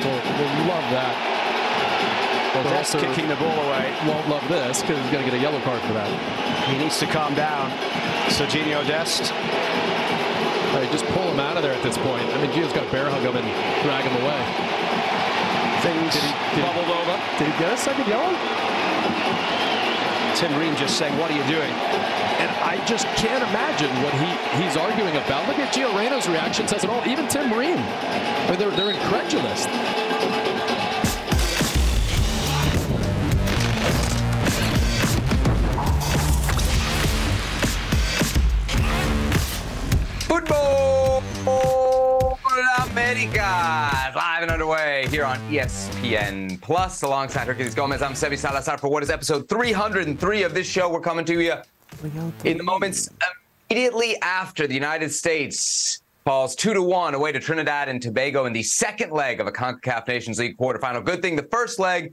Will, will love that. Well, Dest kicking the ball away. Won't love this because he's going to get a yellow card for that. He needs to calm down. Serginho Dest. Right, just pull him out of there at this point. I mean, Gio's got to bear hug him and drag him away. Things did he, did bubbled he, over. Did he get a second yellow? Tim Ream just saying, what are you doing? And I just can't imagine what he, he's arguing about. Look at Gio Reyna's reaction, says it all. Even Tim Ream. I mean, they're, they're incredulous. On ESPN Plus alongside Herculez Gomez. I'm Sebi Salazar for what is episode 303 of this show. We're coming to you in the moments immediately after the United States falls two to one away to Trinidad and Tobago in the second leg of a CONCACAF Nations League quarterfinal. Good thing the first leg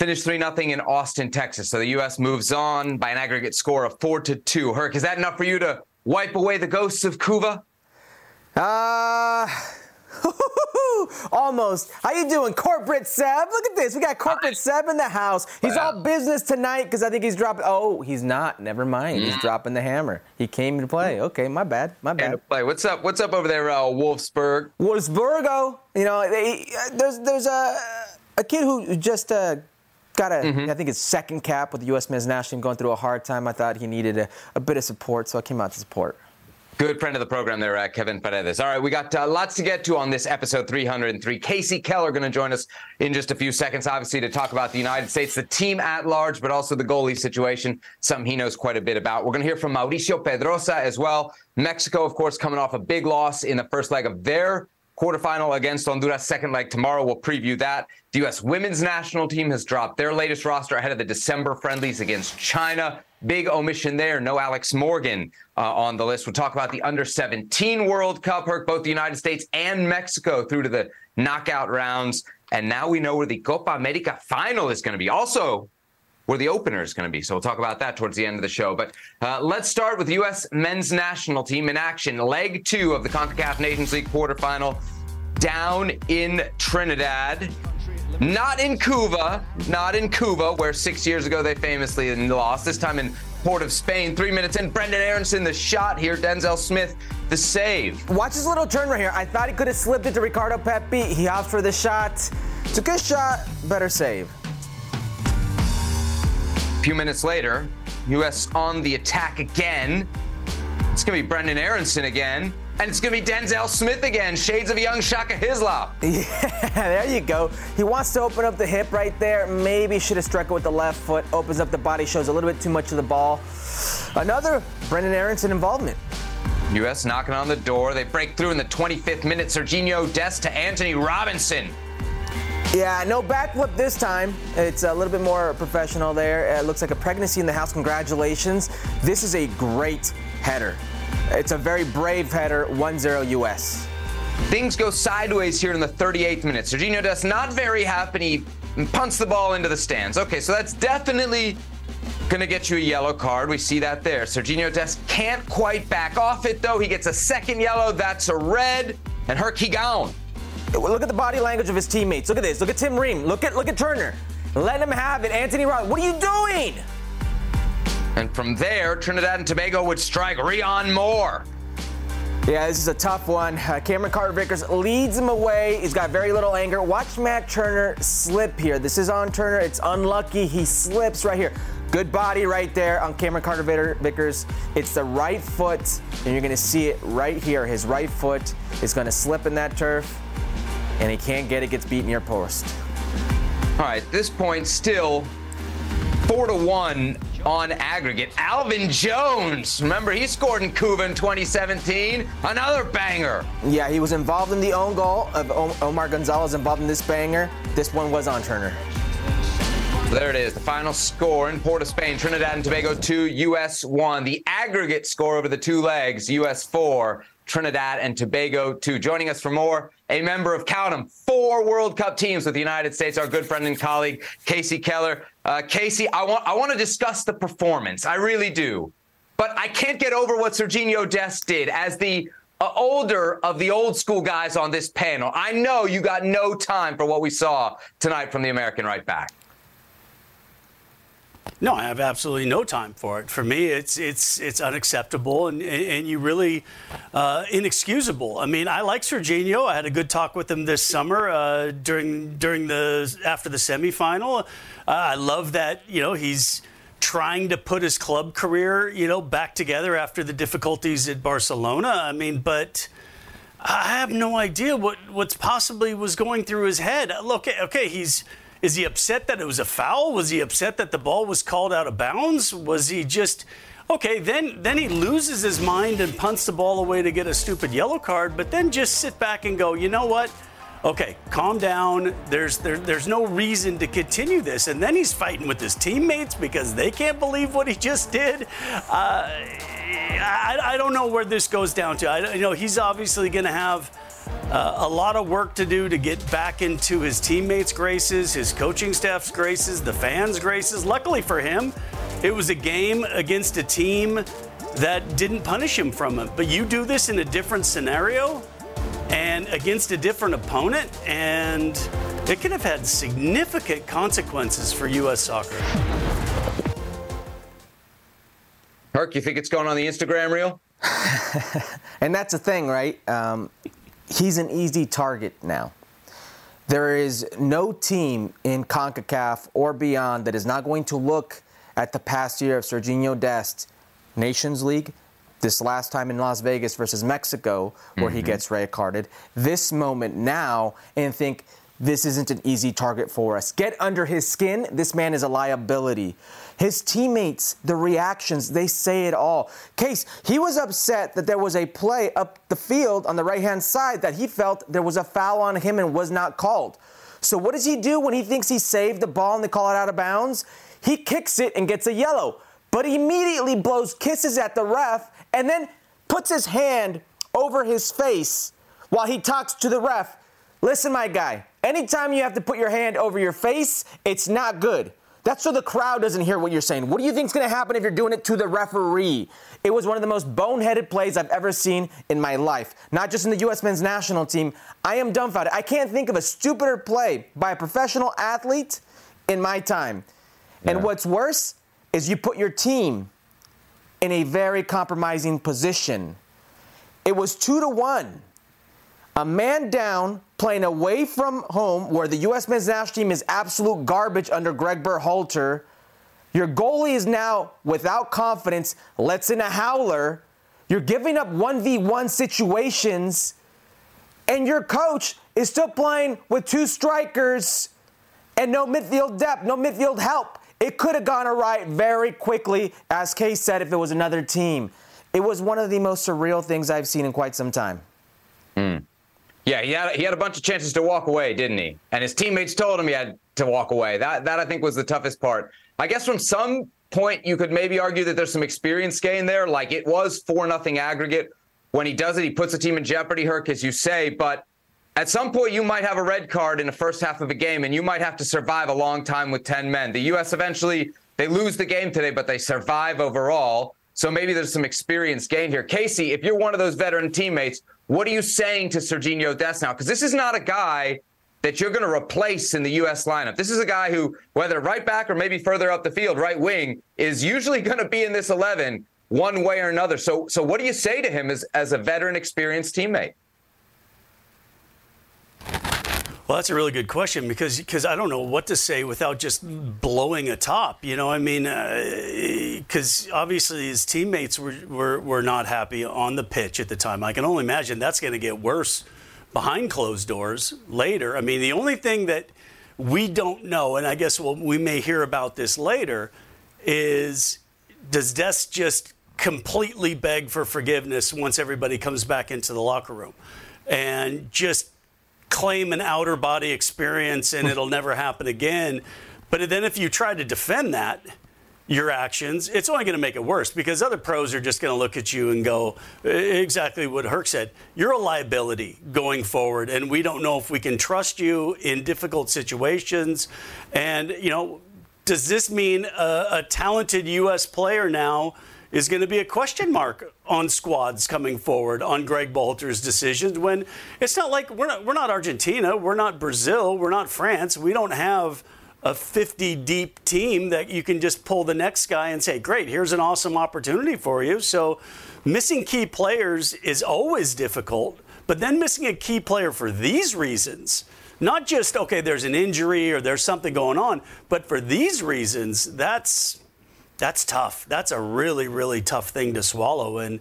finished 3 0 in Austin, Texas. So the U.S. moves on by an aggregate score of 4 to 2. Herc, is that enough for you to wipe away the ghosts of Cuba? Uh, almost. How you doing, corporate Seb? Look at this. We got corporate Seb in the house. He's wow. all business tonight because I think he's dropping. Oh, he's not. Never mind. Mm. He's dropping the hammer. He came to play. Okay, my bad. My bad. play. What's up? What's up over there, uh, Wolfsburg? Wolfsburgo. You know, they, uh, there's there's a a kid who just. Uh, got a, mm-hmm. I think his second cap with the U.S. men's national team, going through a hard time. I thought he needed a, a bit of support, so I came out to support. Good friend of the program there, uh, Kevin Paredes. All right, we got uh, lots to get to on this episode 303. Kasey Keller going to join us in just a few seconds, obviously, to talk about the United States, the team at large, but also the goalie situation, something he knows quite a bit about. We're going to hear from Mauricio Pedrosa as well. Mexico, of course, coming off a big loss in the first leg of their quarterfinal against Honduras, second leg tomorrow. We'll preview that. The U.S. women's national team has dropped their latest roster ahead of the December friendlies against China. Big omission there. No Alex Morgan uh, on the list. We'll talk about the under 17 World Cup. Herc both the United States and Mexico through to the knockout rounds. And now we know where the Copa America final is going to be. Also, where the opener is going to be. So we'll talk about that towards the end of the show. But uh, let's start with U.S. men's national team in action. Leg two of the CONCACAF Nations League quarterfinal down in Trinidad. Not in Cuba, not in Cuba, where six years ago they famously lost. This time in Port of Spain. Three minutes in, Brendan Aaronson, the shot here. Denzel Smith, the save. Watch his little turn right here. I thought he could have slipped it to Ricardo Pepi. He opts for the shot. It's a good shot, better save. Few minutes later, U.S. on the attack again. It's going to be Brendan Aaronson again. And it's going to be Denzel Smith again. Shades of young Shaka Hislop. Yeah, there you go. He wants to open up the hip right there. Maybe should have struck it with the left foot. Opens up the body, shows a little bit too much of the ball. Another Brendan Aaronson involvement. U.S. knocking on the door. They break through in the 25th minute. Serginho Dest to Antonee Robinson. Yeah, no backflip this time. It's a little bit more professional there. It looks like a pregnancy in the house. Congratulations. This is a great header. It's a very brave header, 1-0 U.S. Things go sideways here in the 38th minute. Serginho Dest not very happy. Punts the ball into the stands. Okay, so that's definitely going to get you a yellow card. We see that there. Serginho Dest can't quite back off it, though. He gets a second yellow. That's a red. And Herky gone. Look at the body language of his teammates. Look at this. Look at Tim Ream. Look at look at Turner. Let him have it. Anthony Rod, what are you doing? And from there, Trinidad and Tobago would strike Reon Moore. Yeah, this is a tough one. Uh, Cameron Carter Vickers leads him away. He's got very little anger. Watch Matt Turner slip here. This is on Turner. It's unlucky. He slips right here. Good body right there on Cameron Carter Vickers. It's the right foot, and you're going to see it right here. His right foot is going to slip in that turf and he can't get it, gets beat near post. All right, this point still four to one on aggregate. Alvin Jones, remember he scored in Cuba in 2017, another banger. Yeah, he was involved in the own goal of Omar Gonzalez, involved in this banger. This one was on Turner. There it is, the final score in Port of Spain, Trinidad and Tobago 2, US 1. The aggregate score over the two legs, US 4, Trinidad and Tobago 2. Joining us for more, a member of count them, four World Cup teams with the United States, our good friend and colleague, Kasey Keller. Uh, Kasey, I want, I want to discuss the performance. I really do. But I can't get over what Serginho Dest did as the uh, older of the old school guys on this panel. I know you got no time for what we saw tonight from the American right back. No, I have absolutely no time for it. For me, it's it's it's unacceptable and and you really uh, inexcusable. I mean, I like Serginho. I had a good talk with him this summer uh, during during the after the semifinal. Uh, I love that you know he's trying to put his club career you know back together after the difficulties at Barcelona. I mean, but. I have no idea what what's possibly was going through his head. Look, okay, he's is he upset that it was a foul? Was he upset that the ball was called out of bounds? Was he just okay? Then then he loses his mind and punts the ball away to get a stupid yellow card. But then just sit back and go, you know what? Okay, calm down. There's there, there's no reason to continue this. And then he's fighting with his teammates because they can't believe what he just did. Uh, I, I don't know where this goes down to. I, you know, he's obviously going to have uh, a lot of work to do to get back into his teammates' graces, his coaching staff's graces, the fans' graces. Luckily for him, it was a game against a team that didn't punish him from it. But you do this in a different scenario and against a different opponent, and it could have had significant consequences for U.S. soccer. Herc, you think it's going on the Instagram reel? and that's the thing, right? Um, he's an easy target now. There is no team in CONCACAF or beyond that is not going to look at the past year of Serginho Dest, Nations League, this last time in Las Vegas versus Mexico, where mm-hmm. he gets red carded, this moment now, and think this isn't an easy target for us. Get under his skin. This man is a liability. His teammates, the reactions, they say it all. Case, he was upset that there was a play up the field on the right hand side that he felt there was a foul on him and was not called. So, what does he do when he thinks he saved the ball and they call it out of bounds? He kicks it and gets a yellow, but immediately blows kisses at the ref and then puts his hand over his face while he talks to the ref. Listen, my guy, anytime you have to put your hand over your face, it's not good. That's so the crowd doesn't hear what you're saying. What do you think is going to happen if you're doing it to the referee? It was one of the most boneheaded plays I've ever seen in my life. Not just in the U.S. men's national team. I am dumbfounded. I can't think of a stupider play by a professional athlete in my time. Yeah. And what's worse is you put your team in a very compromising position. It was two to one. A man down playing away from home where the U.S. men's national team is absolute garbage under Greg Berhalter. Your goalie is now without confidence, lets in a howler. You're giving up 1v1 situations, and your coach is still playing with two strikers and no midfield depth, no midfield help. It could have gone awry very quickly, as Kay said, if it was another team. It was one of the most surreal things I've seen in quite some time. Mm. Yeah, he had he had a bunch of chances to walk away, didn't he? And his teammates told him he had to walk away. That that I think was the toughest part. I guess from some point you could maybe argue that there's some experience gain there. Like it was four nothing aggregate. When he does it, he puts the team in jeopardy, Herc, as you say. But at some point, you might have a red card in the first half of a game, and you might have to survive a long time with 10 men. The U.S. eventually they lose the game today, but they survive overall. So maybe there's some experience gained here. Kasey, if you're one of those veteran teammates, what are you saying to Serginho Dest now? Because this is not a guy that you're going to replace in the U.S. lineup. This is a guy who, whether right back or maybe further up the field, right wing, is usually going to be in this 11 one way or another. So, so what do you say to him as, as a veteran, experienced teammate? Well, that's a really good question because because I don't know what to say without just blowing a top. You know, I mean, because uh, obviously his teammates were, were were not happy on the pitch at the time. I can only imagine that's going to get worse behind closed doors later. I mean, the only thing that we don't know, and I guess we'll, we may hear about this later, is does Des just completely beg for forgiveness once everybody comes back into the locker room and just claim an outer body experience and it'll never happen again. But then if you try to defend that, your actions, it's only going to make it worse because other pros are just going to look at you and go exactly what Herc said. You're a liability going forward, and we don't know if we can trust you in difficult situations. And, you know, does this mean a, a talented U.S. player now is going to be a question mark on squads coming forward on Greg Berhalter's decisions when it's not like we're not, we're not Argentina, we're not Brazil, we're not France. We don't have a 50 deep team that you can just pull the next guy and say, great, here's an awesome opportunity for you. So missing key players is always difficult, but then missing a key player for these reasons, not just, okay, there's an injury or there's something going on, but for these reasons, that's that's tough. That's a really, really tough thing to swallow. And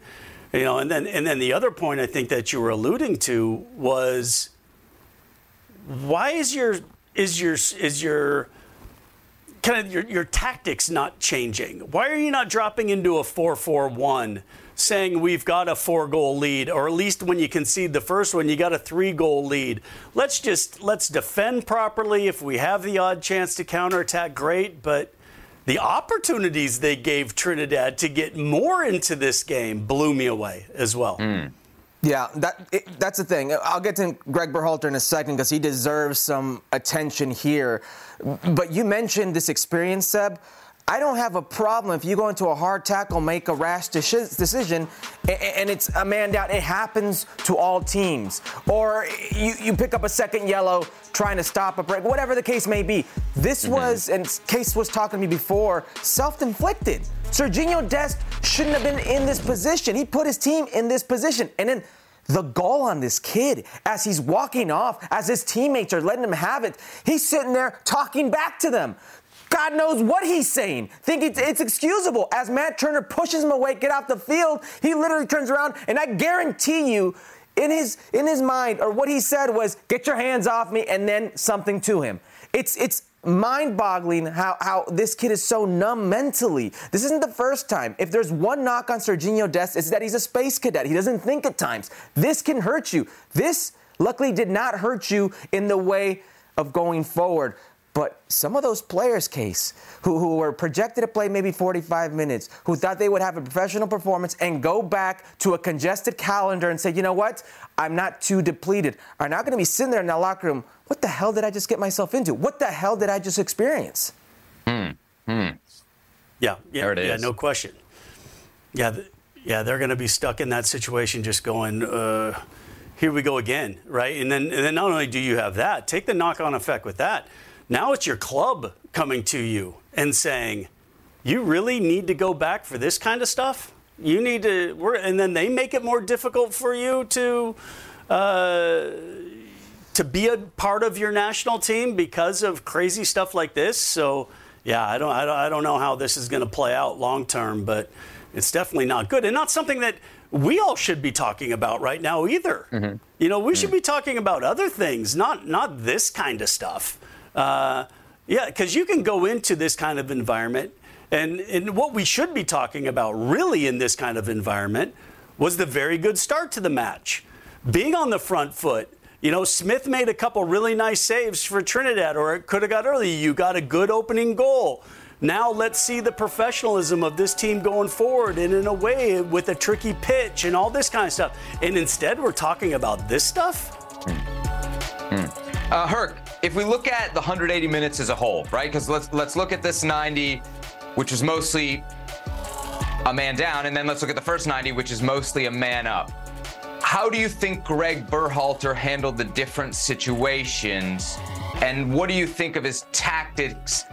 you know, and then and then the other point I think that you were alluding to was why is your is your is your kind of your, your tactics not changing? Why are you not dropping into a 4-4-1 saying we've got a four goal lead or at least when you concede the first one you got a three goal lead. Let's just let's defend properly if we have the odd chance to counterattack great, but the opportunities they gave Trinidad to get more into this game blew me away as well. Mm. Yeah, that it, that's the thing. I'll get to Greg Berhalter in a second because he deserves some attention here. But you mentioned this experience, Seb. I don't have a problem if you go into a hard tackle, make a rash decision, and it's a man down. It happens to all teams. Or you, you pick up a second yellow trying to stop a break, whatever the case may be. This mm-hmm. was, and Case was talking to me before, self inflicted. Serginho Dest shouldn't have been in this position. He put his team in this position. And then the goal on this kid as he's walking off, as his teammates are letting him have it, he's sitting there talking back to them. God knows what he's saying. Think it's, it's, excusable. As Matt Turner pushes him away, get off the field, he literally turns around, and I guarantee you, in his in his mind, or what he said was, "Get your hands off me," and then something to him. It's it's mind-boggling how, how this kid is so numb mentally. This isn't the first time. If there's one knock on Serginho Dest, it's that he's a space cadet. He doesn't think at times. This can hurt you. This luckily did not hurt you in the way of going forward. But some of those players, Case, who, who were projected to play maybe 45 minutes, who thought they would have a professional performance and go back to a congested calendar and say, you know what, I'm not too depleted, are now going to be sitting there in that locker room. What the hell did I just get myself into? What the hell did I just experience? Hmm. Hmm. Yeah. Yeah. There it is. Yeah. No question. Yeah. Th- yeah. They're going to be stuck in that situation, just going. Uh, here we go again, right? And then, and then not only do you have that, take the knock-on effect with that now it's your club coming to you and saying, you really need to go back for this kind of stuff? You need to, and then they make it more difficult for you to. Uh, to be a part of your national team because of crazy stuff like this. So, yeah, I don't, I don't, I don't know how this is going to play out long term, but it's definitely not good and not something that we all should be talking about right now either. Mm-hmm. You know, we mm-hmm. should be talking about other things, not not this kind of stuff. Uh, yeah, because you can go into this kind of environment, and, and what we should be talking about really in this kind of environment was the very good start to the match. Being on the front foot, you know, Smith made a couple really nice saves for Trinidad, or it could have got early. You got a good opening goal. Now let's see the professionalism of this team going forward and in a way with a tricky pitch and all this kind of stuff. And instead, we're talking about this stuff. Hmm. Hmm. Uh, Herc, if we look at the 180 minutes as a whole, right? Because let's let's look at this 90, which was mostly a man down, and then let's look at the first 90, which is mostly a man up. How do you think Greg Berhalter handled the different situations, and what do you think of his tactics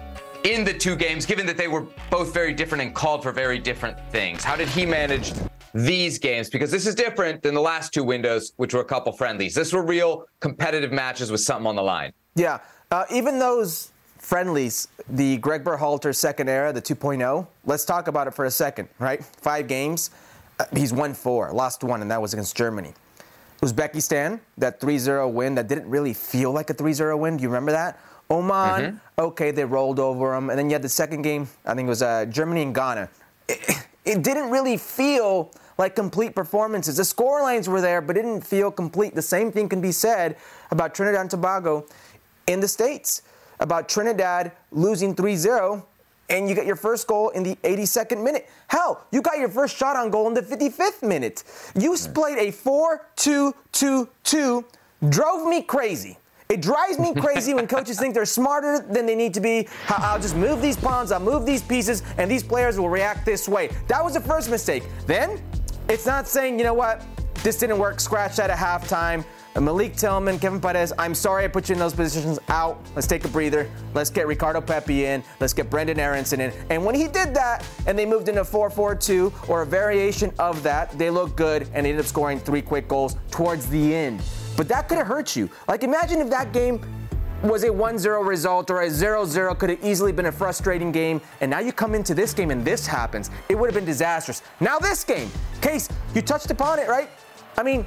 in the two games, given that they were both very different and called for very different things? How did he manage these games because this is different than the last two windows, which were a couple friendlies. This were real competitive matches with something on the line. Yeah, uh, even those friendlies, the Greg Berhalter second era, the 2.0. Let's talk about it for a second, right? Five games, uh, he's won four, lost one, and that was against Germany. Uzbekistan, that 3-0 win that didn't really feel like a 3-0 win. Do you remember that? Oman, mm-hmm. okay, they rolled over them, and then you had the second game. I think it was uh, Germany and Ghana. It, it didn't really feel like complete performances. The score lines were there, but didn't feel complete. The same thing can be said about Trinidad and Tobago in the States, about Trinidad losing 3 0 and you get your first goal in the 82nd minute. Hell, you got your first shot on goal in the 55th minute. You played a 4 2 2 2, drove me crazy. It drives me crazy when coaches think they're smarter than they need to be. I'll just move these pawns, I'll move these pieces, and these players will react this way. That was the first mistake. Then, it's not saying, you know what, this didn't work, scratch that at halftime. Malik Tillman, Kevin Paredes, I'm sorry I put you in those positions out. Let's take a breather. Let's get Ricardo Pepi in. Let's get Brendan Aaronson in. And when he did that and they moved into 4 4 2 or a variation of that, they looked good and they ended up scoring three quick goals towards the end. But that could have hurt you. Like, imagine if that game was a 1-0 result or a 0-0 could have easily been a frustrating game and now you come into this game and this happens it would have been disastrous now this game case you touched upon it right i mean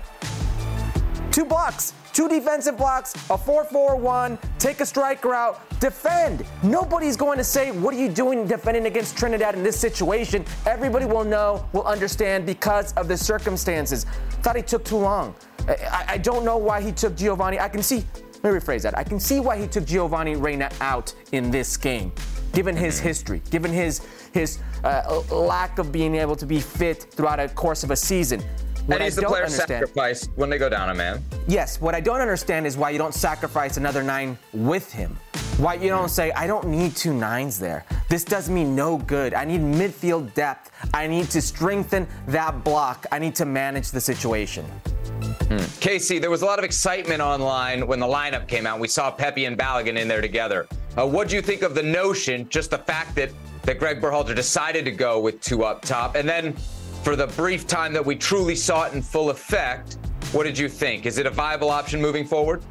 two blocks, two defensive blocks, a 4 4 1, take a striker out, defend. Nobody's going to say, What are you doing defending against Trinidad in this situation? Everybody will know, will understand because of the circumstances. Thought he took too long. I, I don't know why he took Giovanni. I can see, let me rephrase that. I can see why he took Giovanni Reyna out in this game, given his history, given his, his uh, lack of being able to be fit throughout a course of a season. What and he's the player understand, sacrifice when they go down a man. Yes. What I don't understand is why you don't sacrifice another nine with him. Why you don't say, I don't need two nines there. This does me no good. I need midfield depth. I need to strengthen that block. I need to manage the situation. Hmm. Kasey, there was a lot of excitement online when the lineup came out. We saw Pepi and Balogun in there together. Uh, what do you think of the notion, just the fact that, that Greg Berhalter decided to go with two up top? And then for the brief time that we truly saw it in full effect, what did you think? Is it a viable option moving forward?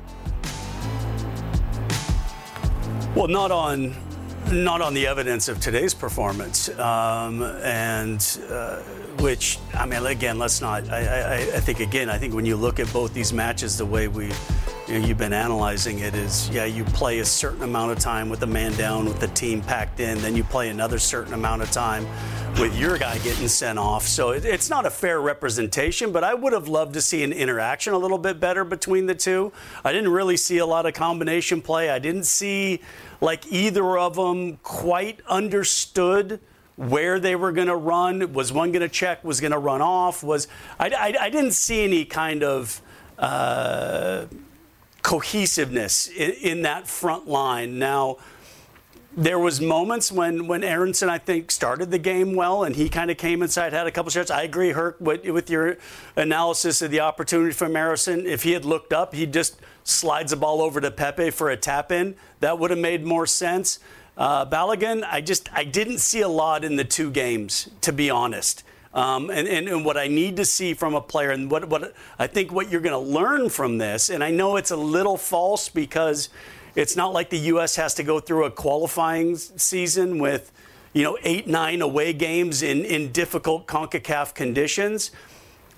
Well, not on not on the evidence of today's performance, um, and uh, which I mean, again, let's not. I, I, I, think again, I think when you look at both these matches, the way we you know, you've been analyzing it is, yeah, you play a certain amount of time with the man down, with the team packed in, then you play another certain amount of time with your guy getting sent off. So it, it's not a fair representation, but I would have loved to see an interaction a little bit better between the two. I didn't really see a lot of combination play. I didn't see like either of them quite understood where they were going to run. Was one going to check? Was going to run off? Was I, I, I, didn't see any kind of uh, cohesiveness in, in that front line. Now there was moments when when Aaronson I think started the game well and he kind of came inside had a couple shots. I agree, Herc, with, with your analysis of the opportunity from Aaronson. If he had looked up, he just slides the ball over to Pepi for a tap in. That would have made more sense. Uh, Balogun, I just I didn't see a lot in the two games, to be honest. Um, and, and, and, what I need to see from a player, and what, what I think what you're going to learn from this, and I know it's a little false because it's not like the U.S. has to go through a qualifying season with, you know, eight, nine away games in, in difficult CONCACAF conditions.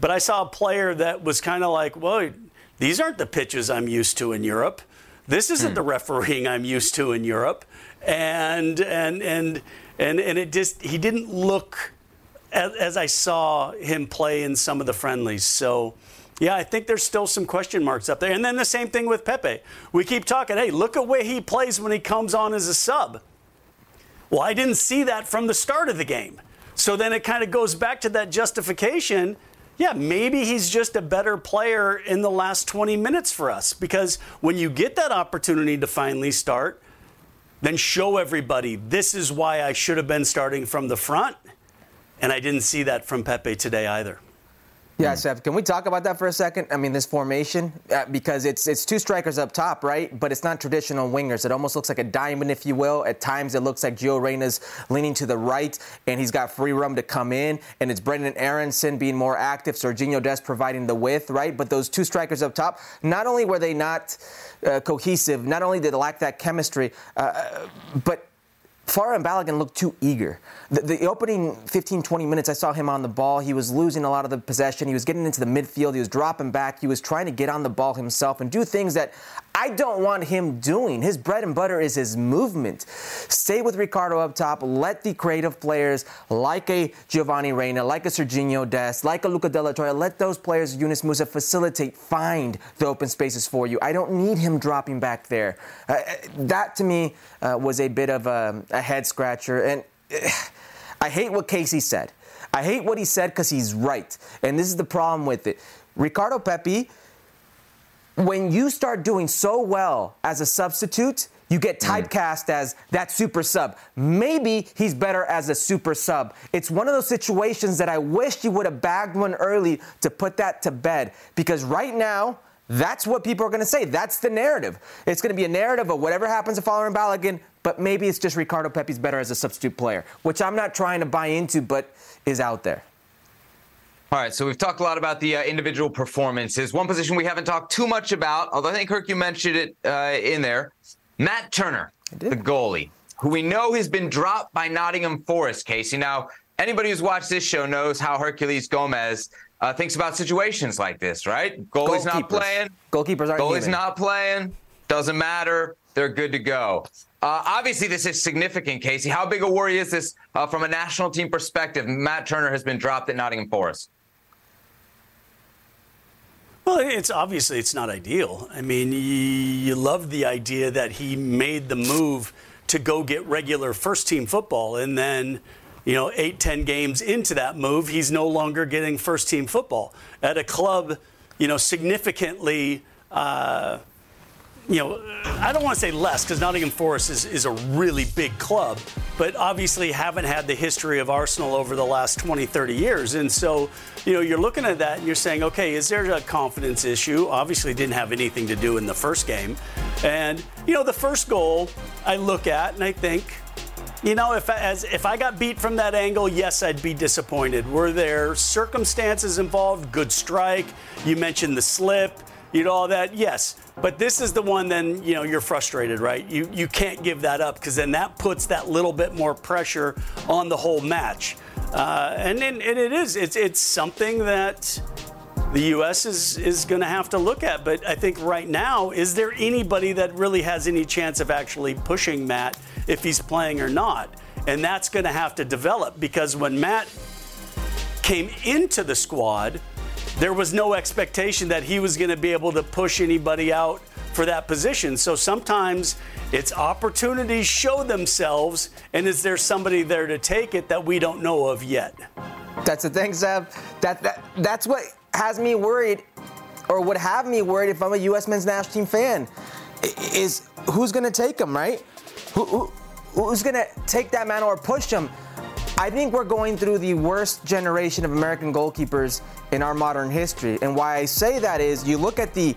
But I saw a player that was kind of like, well, these aren't the pitches I'm used to in Europe. This isn't hmm. the refereeing I'm used to in Europe. And, and, and, and, and it just, he didn't look as, as I saw him play in some of the friendlies. So, yeah, I think there's still some question marks up there. And then the same thing with Pepi. We keep talking, hey, look at where he plays when he comes on as a sub. Well, I didn't see that from the start of the game. So then it kind of goes back to that justification. Yeah, maybe he's just a better player in the last 20 minutes for us because when you get that opportunity to finally start, then show everybody this is why I should have been starting from the front. And I didn't see that from Pepi today either. Yeah, Seth, can we talk about that for a second? I mean, this formation, uh, because it's it's two strikers up top, right? But it's not traditional wingers. It almost looks like a diamond, if you will. At times, it looks like Gio Reyna's leaning to the right, and he's got free room to come in. And it's Brendan Aaronson being more active, Serginho Dest providing the width, right? But those two strikers up top, not only were they not uh, cohesive, not only did they lack that chemistry, uh, but Folarin and Balogun looked too eager. The, the, opening 15, 20 minutes, I saw him on the ball. He was losing a lot of the possession. He was getting into the midfield. He was dropping back. He was trying to get on the ball himself and do things that I don't want him doing. His bread and butter is his movement. Stay with Ricardo up top. Let the creative players like a Giovanni Reyna, like a Serginho Dest, like a Luca de la Torre, let those players, Yunus Musah, facilitate, find the open spaces for you. I don't need him dropping back there. Uh, that to me uh, was a bit of a, a head scratcher. And uh, I hate what Kasey said. I hate what he said because he's right. And this is the problem with it. Ricardo Pepi when you start doing so well as a substitute, you get mm. typecast as that super sub. Maybe he's better as a super sub. It's one of those situations that I wish you would have bagged one early to put that to bed. Because right now, that's what people are going to say. That's the narrative. It's going to be a narrative of whatever happens to Folarin Balogun, but maybe it's just Ricardo Pepi's better as a substitute player, which I'm not trying to buy into, but is out there. All right, so we've talked a lot about the uh, individual performances. One position we haven't talked too much about, although I think Kirk, you mentioned it uh, in there, Matt Turner, the goalie, who we know has been dropped by Nottingham Forest, Kasey. Now, anybody who's watched this show knows how Herculez Gomez uh, thinks about situations like this, right? Goalie's not playing. Goalkeepers aren't. Goalie's human. not playing. Doesn't matter. They're good to go. Uh, obviously, this is significant, Kasey. How big a worry is this uh, from a national team perspective? Matt Turner has been dropped at Nottingham Forest. Well, it's obviously it's not ideal. I mean, you, love the idea that he made the move to go get regular first team football, and then you know, eight, ten games into that move, he's no longer getting first team football at a club, you know, significantly uh, you know, I don't want to say less because Nottingham Forest is, is a really big club, but obviously haven't had the history of Arsenal over the last 20, 30 years. And so, you know, you're looking at that and you're saying, okay, is there a confidence issue? Obviously, didn't have anything to do in the first game. And, you know, the first goal I look at and I think, you know, if as if I got beat from that angle, yes, I'd be disappointed. Were there circumstances involved? Good strike. You mentioned the slip you know all that yes but this is the one then you know you're frustrated right you you can't give that up because then that puts that little bit more pressure on the whole match uh, and, and, and it is it's it's something that the U.S. is is going to have to look at. But I think right now, is there anybody that really has any chance of actually pushing Matt if he's playing or not? And that's going to have to develop because when Matt came into the squad, there was no expectation that he was going to be able to push anybody out for that position. So sometimes it's opportunities show themselves, and is there somebody there to take it that we don't know of yet? That's the thing, Seb. That, that that's what has me worried, or would have me worried if I'm a U.S. men's national team fan, is who's going to take him, right? Who, who, who's going to take that man or push him? I think we're going through the worst generation of American goalkeepers in our modern history. And why I say that is you look at the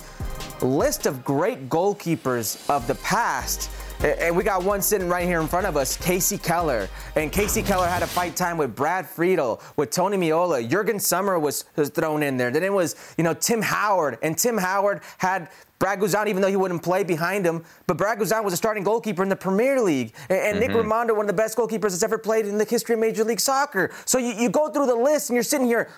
list of great goalkeepers of the past. And we got one sitting right here in front of us, Kasey Keller. And Kasey Keller had a fight time with Brad Friedel, with Tony Meola. Jurgen Sommer was, was thrown in there. Then it was, you know, Tim Howard. And Tim Howard had Brad Guzan, even though he wouldn't play behind him, but Brad Guzan was a starting goalkeeper in the Premier League. And, and mm-hmm. Nick Rimando, one of the best goalkeepers that's ever played in the history of Major League Soccer. So you, you go through the list and you're sitting here,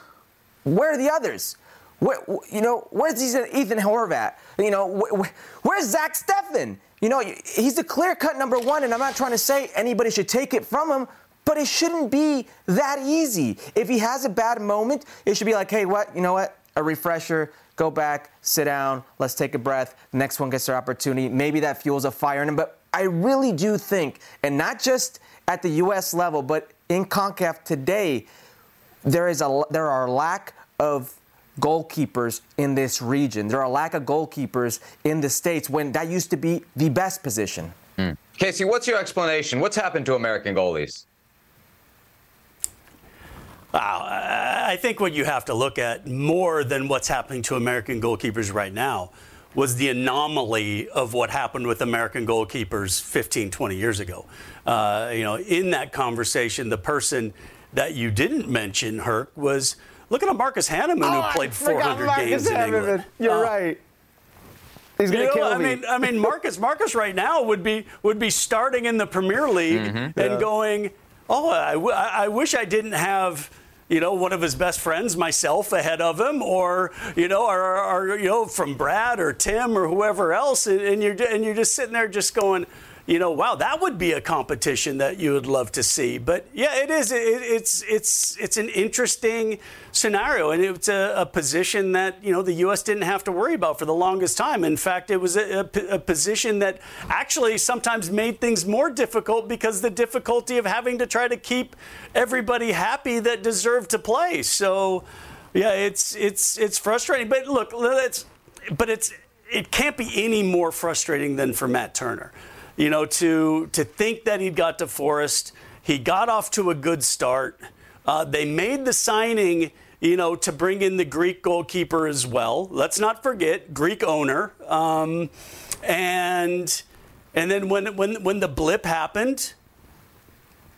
where are the others? Where, you know, where's Ethan Horvath? You know, where, where's Zach Steffen? You know, he's the clear cut number one, and I'm not trying to say anybody should take it from him, but it shouldn't be that easy. If he has a bad moment, it should be like, hey, what? You know what? A refresher go back, sit down, let's take a breath. Next one gets their opportunity. Maybe that fuels a fire in him. But I really do think, and not just at the U.S. level, but in CONCACAF today, there is a there are a lack of goalkeepers in this region. There are a lack of goalkeepers in the states when that used to be the best position. Mm. Kasey, what's your explanation? What's happened to American goalies? Wow. I think what you have to look at more than what's happening to American goalkeepers right now was the anomaly of what happened with American goalkeepers 15, 20 years ago. Uh, you know, in that conversation, the person that you didn't mention, Herc, was look at a Marcus Hahnemann oh, who played 400 games in England. You're uh, right. He's gonna you know, kill I me. mean, I mean, Marcus, Marcus, right now would be would be starting in the Premier League mm-hmm. and yeah. going, oh, I, w- I wish I didn't have you know, one of his best friends, myself, ahead of him, or you know, or, or you know, from Brad or Tim or whoever else, and you're and you're just sitting there just going, you know, wow, that would be a competition that you would love to see. But yeah, it is. It, it's it's it's an interesting scenario, and it's a, a, position that you know the U.S. didn't have to worry about for the longest time. In fact, it was a, a, a position that actually sometimes made things more difficult because the difficulty of having to try to keep everybody happy that deserved to play. So, yeah, it's it's it's frustrating. But look. But it's it can't be any more frustrating than for Matt Turner. You know, to to think that he'd got to Forest, he got off to a good start. Uh, they made the signing, you know, to bring in the Greek goalkeeper as well. Let's not forget Greek owner. Um, and and then when when when the blip happened,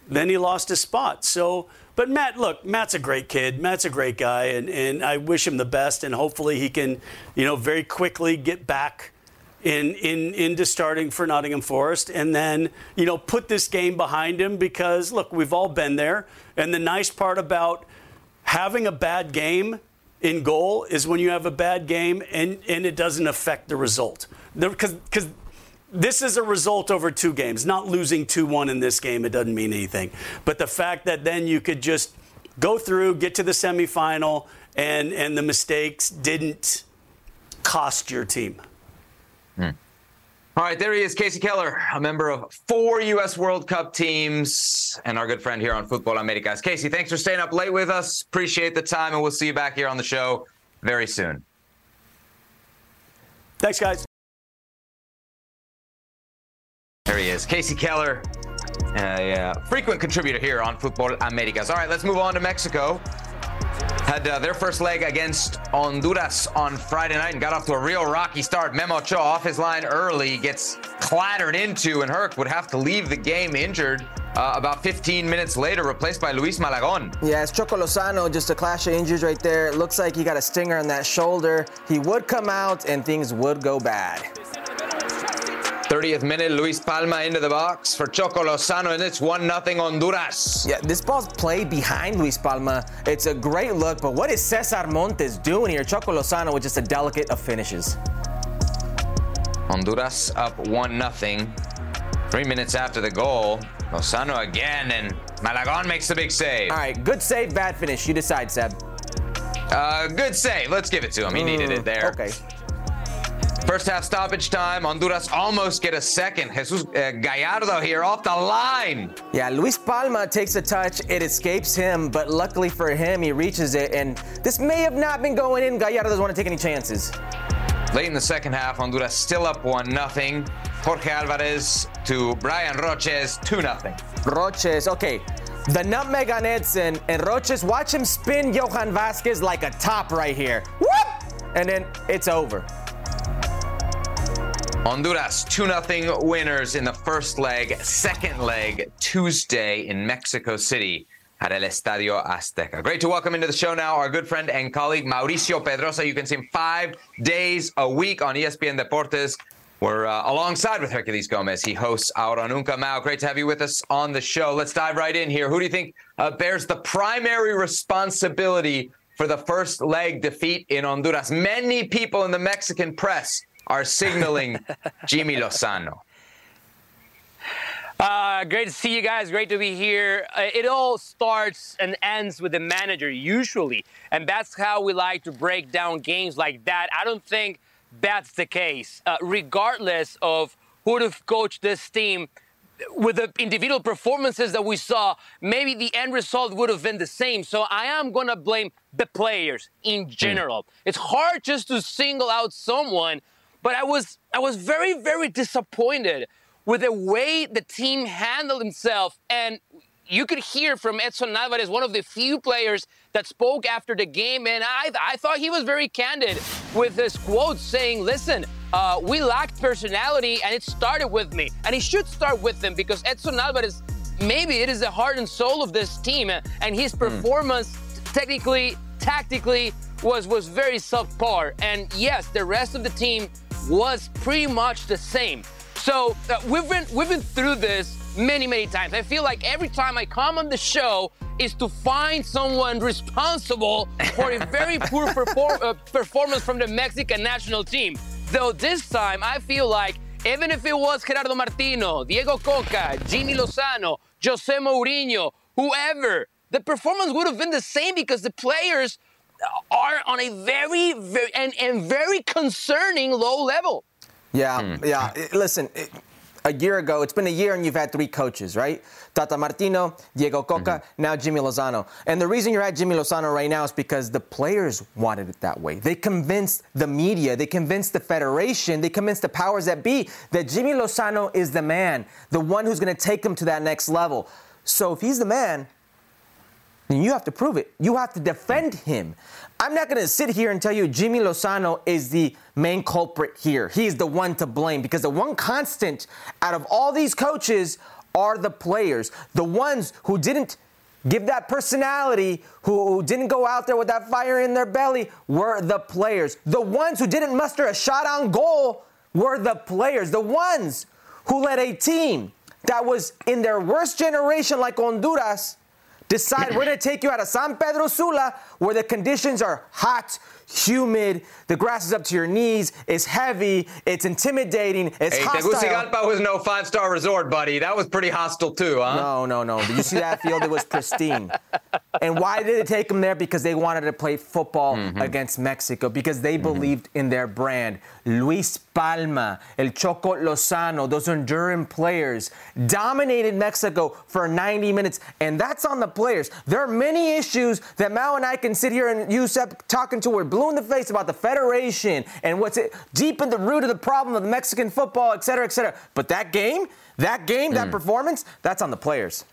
then he lost his spot. So, but Matt, look, Matt's a great kid. Matt's a great guy, and, and I wish him the best. And hopefully he can, you know, very quickly get back in, in into starting for Nottingham Forest, and then you know put this game behind him because look, we've all been there. And the nice part about having a bad game in goal is when you have a bad game and, and it doesn't affect the result. Because this is a result over two games. Not losing 2 1 in this game, it doesn't mean anything. But the fact that then you could just go through, get to the semifinal, and, and the mistakes didn't cost your team. Hmm. All right, there he is, Kasey Keller, a member of four U.S. World Cup teams, and our good friend here on Futbol Americas. Kasey, thanks for staying up late with us. Appreciate the time, and we'll see you back here on the show very soon. Thanks, guys. There he is, Kasey Keller, a uh, frequent contributor here on Futbol Americas. All right, let's move on to Mexico. Had uh, their first leg against Honduras on Friday night and got off to a real rocky start. Memo Ochoa off his line early, gets clattered into, and Herc would have to leave the game injured. Uh, about 15 minutes later, replaced by Luis Malagon. Yeah, it's Choco Lozano, just a clash of injuries right there. It looks like he got a stinger on that shoulder. He would come out and things would go bad. 30th minute, Luis Palma into the box for Choco Lozano, and it's 1 0 Honduras. Yeah, this ball's played behind Luis Palma. It's a great look, but what is Cesar Montes doing here? Choco Lozano with just a delicate of finishes. Honduras up 1 0. Three minutes after the goal, Lozano again, and Malagon makes the big save. All right, good save, bad finish. You decide, Seb. Uh, good save. Let's give it to him. He needed it there. Okay. First half stoppage time. Honduras almost get a second. Jesus uh, Gallardo here off the line. Yeah, Luis Palma takes a touch. It escapes him, but luckily for him, he reaches it. And this may have not been going in. Gallardo doesn't want to take any chances. Late in the second half, Honduras still up 1 0. Jorge Alvarez to Bryan Rochez 2 0. Rochez, okay. The nutmeg on Edson and Rochez, watch him spin Johan Vasquez like a top right here. Whoop! And then it's over. Honduras 2 0 winners in the first leg. Second leg Tuesday in Mexico City at El Estadio Azteca. Great to welcome into the show now our good friend and colleague Mauricio Pedrosa. You can see him five days a week on ESPN Deportes. We're uh, alongside with Herculez Gomez. He hosts Ahora Nunca Mao. Great to have you with us on the show. Let's dive right in here. Who do you think uh, bears the primary responsibility for the first leg defeat in Honduras? Many people in the Mexican press are signaling Jimmy Lozano. Uh, great to see you guys. Great to be here. Uh, it all starts and ends with the manager, usually. And that's how we like to break down games like that. I don't think that's the case. Uh, regardless of who would have coached this team, with the individual performances that we saw, maybe the end result would have been the same. So I am going to blame the players in general. Mm. It's hard just to single out someone but I was I was very very disappointed with the way the team handled himself and you could hear from Edson Alvarez, one of the few players that spoke after the game, and I, I thought he was very candid with his quote saying, listen, uh, we lacked personality, and it started with me. And it should start with them because Edson Alvarez, maybe it is the heart and soul of this team, and his hmm. performance, mm. technically, tactically, was, was very subpar. And yes, the rest of the team was pretty much the same. So uh, we've been we've been through this many many times. I feel like every time I come on the show is to find someone responsible for a very poor perform- uh, performance from the Mexican national team. Though this time I feel like even if it was Gerardo Martino, Diego Cocca, Jimmy Lozano, Jose Mourinho, whoever, the performance would have been the same because the players are on a very, very and, and very concerning low level. Yeah, mm. yeah. Listen, a year ago, it's been a year and you've had three coaches, right? Tata Martino, Diego Cocca, mm-hmm. now Jimmy Lozano. And the reason you're at Jimmy Lozano right now is because the players wanted it that way. They convinced the media, they convinced the federation, they convinced the powers that be that Jimmy Lozano is the man, the one who's going to take them to that next level. So if he's the man, then you have to prove it. You have to defend him. I'm not going to sit here and tell you Jimmy Lozano is the main culprit here. He's the one to blame because the one constant out of all these coaches are the players, the ones who didn't give that personality, who, who, didn't go out there with that fire in their belly, were the players. The ones who didn't muster a shot on goal were the players. The ones who led a team that was in their worst generation, like Honduras, decide we're going to take you out of San Pedro Sula, where the conditions are hot, humid, the grass is up to your knees, it's heavy, it's intimidating, it's hey, hostile. Tegucigalpa was no five-star resort, buddy. That was pretty hostile too, huh? No, no, no. Did you see that field? It was pristine. and why did it take them there? Because they wanted to play football mm-hmm. against Mexico, because they mm-hmm. believed in their brand. Luis Palma, El Choco Lozano, those enduring players dominated Mexico for 90 minutes, and that's on the players. There are many issues that Mao and I can sit here and Yusef talking to. We're blue in the face about the federation and what's it deep in the root of the problem of Mexican football, et cetera, et cetera. But that game, that game, mm. that performance, that's on the players.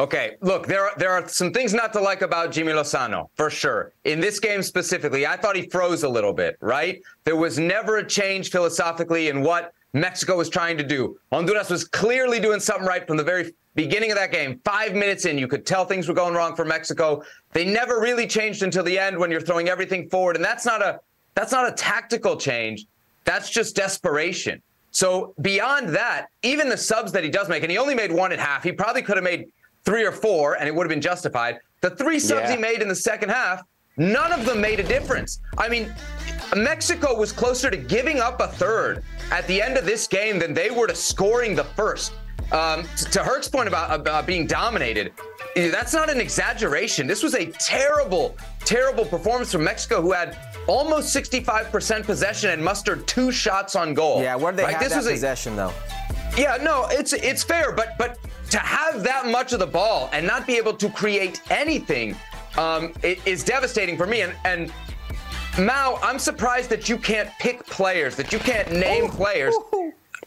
Okay, look, there are, there are some things not to like about Jimmy Lozano, for sure. In this game specifically, I thought he froze a little bit, right? There was never a change philosophically in what Mexico was trying to do. Honduras was clearly doing something right from the very beginning of that game. Five minutes in, you could tell things were going wrong for Mexico. They never really changed until the end when you're throwing everything forward, and that's not a that's not a tactical change. That's just desperation. So beyond that, even the subs that he does make, and he only made one at half. He probably could have made three or four, and it would have been justified. The three subs yeah. he made in the second half, none of them made a difference. I mean, Mexico was closer to giving up a third at the end of this game than they were to scoring the first. Um, to Herc's point about, about being dominated, that's not an exaggeration. This was a terrible, terrible performance from Mexico, who had almost 65% possession and mustered two shots on goal. Yeah, where did they right? have this that was possession, a, though? Yeah, no, it's it's fair, but but to have that much of the ball and not be able to create anything um, it is devastating for me. And, and Mao, I'm surprised that you can't pick players, that you can't name ooh, players.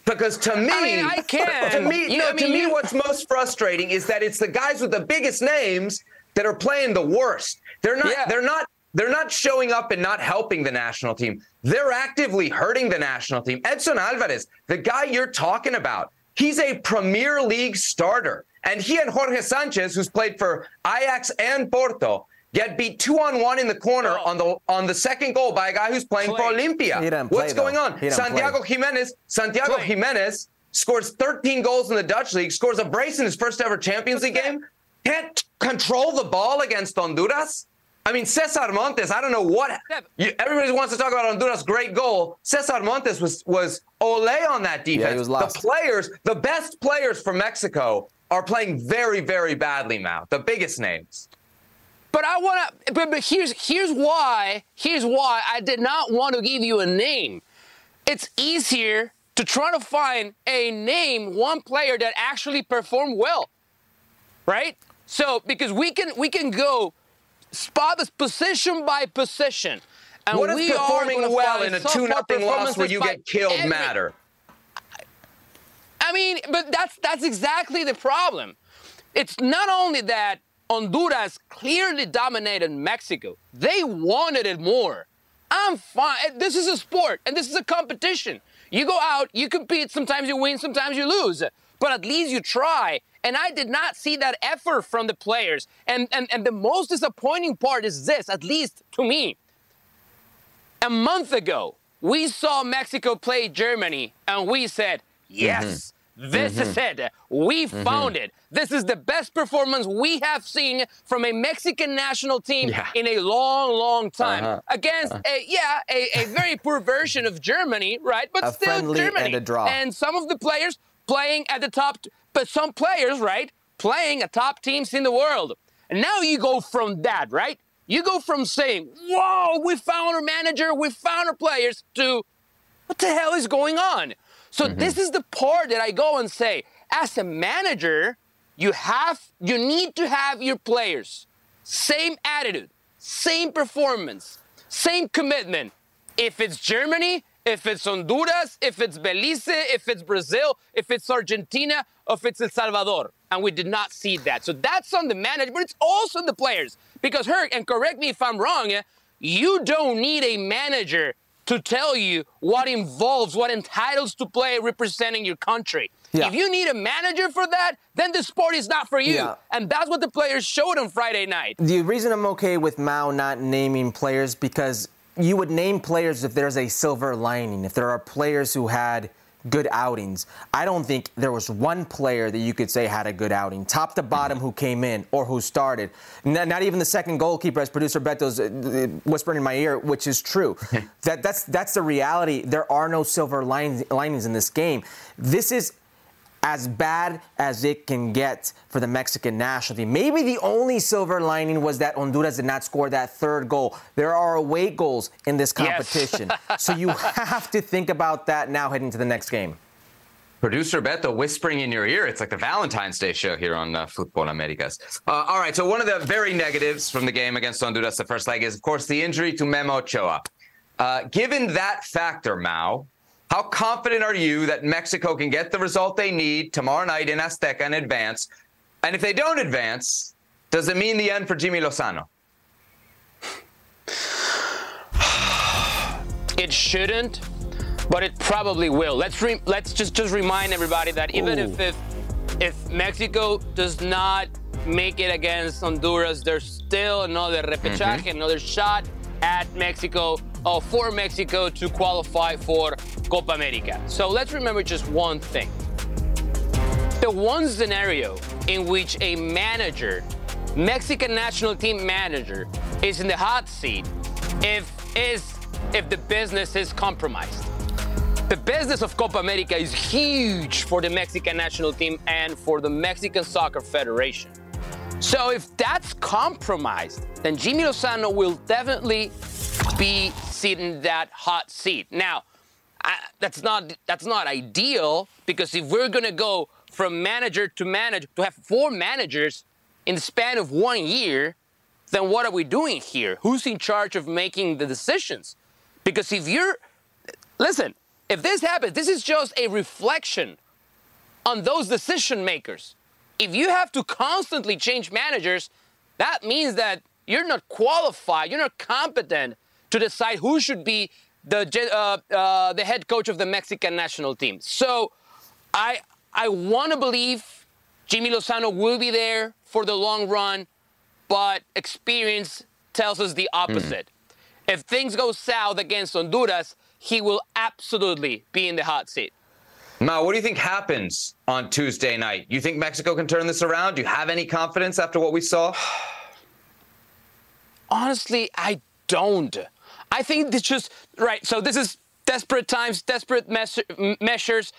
Because to me, I, mean, I can. To me, no, I mean, to me, what's most frustrating is that it's the guys with the biggest names that are playing the worst. They're not. Yeah. They're not. They're not showing up and not helping the national team. They're actively hurting the national team. Edson Alvarez, the guy you're talking about, he's a Premier League starter. And he and Jorge Sanchez, who's played for Ajax and Porto, get beat two on one in the corner oh. on the on the second goal by a guy who's playing play. for Olimpia. What's going on? Santiago play. Giménez. Santiago play. Giménez scores 13 goals in the Dutch league, scores a brace in his first ever Champions League game. Can't control the ball against Honduras. I mean, Cesar Montes, I don't know what. You, everybody wants to talk about Honduras' great goal. Cesar Montes was was ole on that defense. Yeah, he was lost. The players, the best players from Mexico, are playing very, very badly now. The biggest names. But I want to. But, but here's here's why. Here's why I did not want to give you a name. It's easier to try to find a name, one player that actually performed well, right? So because we can we can go spot this position by position. And what does performing well in a two nothing loss where you get killed every, matter? I mean, but that's that's exactly the problem. It's not only that Honduras clearly dominated Mexico. They wanted it more. I'm fine. This is a sport and this is a competition. You go out, you compete, sometimes you win, sometimes you lose. But at least you try. And I did not see that effort from the players. And, and, and the most disappointing part is this, at least to me. A month ago, we saw Mexico play Germany and we said, yes. Mm-hmm. This mm-hmm. is it. We mm-hmm. found it. This is the best performance we have seen from a Mexican national team yeah. in a long, long time uh-huh. against uh-huh. a yeah a, a very poor version of Germany, right? But a still Germany and. And some of the players playing at the top, but some players, right, playing at top teams in the world. And now you go from that, right? You go from saying, "Whoa, we found our manager, we found our players," to "What the hell is going on?" So mm-hmm. this is the part that I go and say, as a manager, you have you need to have your players same attitude, same performance, same commitment. If it's Germany, if it's Honduras, if it's Belize, if it's Brazil, if it's Argentina, if it's El Salvador. And we did not see that. So that's on the manager, but it's also on the players. Because, Herc, and correct me if I'm wrong, eh, you don't need a manager to tell you what involves, what entitles to play representing your country. Yeah. If you need a manager for that, then the sport is not for you. Yeah. And that's what the players showed on Friday night. The reason I'm okay with Mao not naming players because you would name players if there's a silver lining, if there are players who had good outings. I don't think there was one player that you could say had a good outing, top to bottom, who came in or who started. Not, not even the second goalkeeper, as producer Beto's uh, whispering in my ear, which is true. that, that's that's the reality. There are no silver linings, linings in this game. This is as bad as it can get for the Mexican national team. Maybe the only silver lining was that Honduras did not score that third goal. There are away goals in this competition. Yes. so you have to think about that now heading to the next game. Producer Beto whispering in your ear. It's like the Valentine's Day show here on uh, Futbol Americas. Uh, all right, so one of the very negatives from the game against Honduras, the first leg, is, of course, the injury to Memo Ochoa. Uh, given that factor, Mao, how confident are you that Mexico can get the result they need tomorrow night in Azteca and advance? And if they don't advance, does it mean the end for Jimmy Lozano? It shouldn't, but it probably will. Let's re- let's just just remind everybody that even if, if if Mexico does not make it against Honduras, there's still another repechaje, mm-hmm. another shot at Mexico uh, for Mexico to qualify for Copa America. So let's remember just one thing. The one scenario in which a manager, Mexican national team manager, is in the hot seat if is if the business is compromised. The business of Copa America is huge for the Mexican national team and for the Mexican Soccer Federation. So if that's compromised, then Jimmy Lozano will definitely be sitting that hot seat. Now, I, that's not that's not ideal because if we're gonna go from manager to manager to have four managers in the span of one year, then what are we doing here? Who's in charge of making the decisions? Because if you're listen, if this happens, this is just a reflection on those decision makers. If you have to constantly change managers, that means that you're not qualified, you're not competent to decide who should be the uh, uh, the head coach of the Mexican national team. So I I want to believe Jimmy Lozano will be there for the long run, but experience tells us the opposite. Mm. If things go south against Honduras, he will absolutely be in the hot seat. Now, what do you think happens on Tuesday night? You think Mexico can turn this around? Do you have any confidence after what we saw? Honestly, I don't. I think it's just right. So this is desperate times, desperate measures.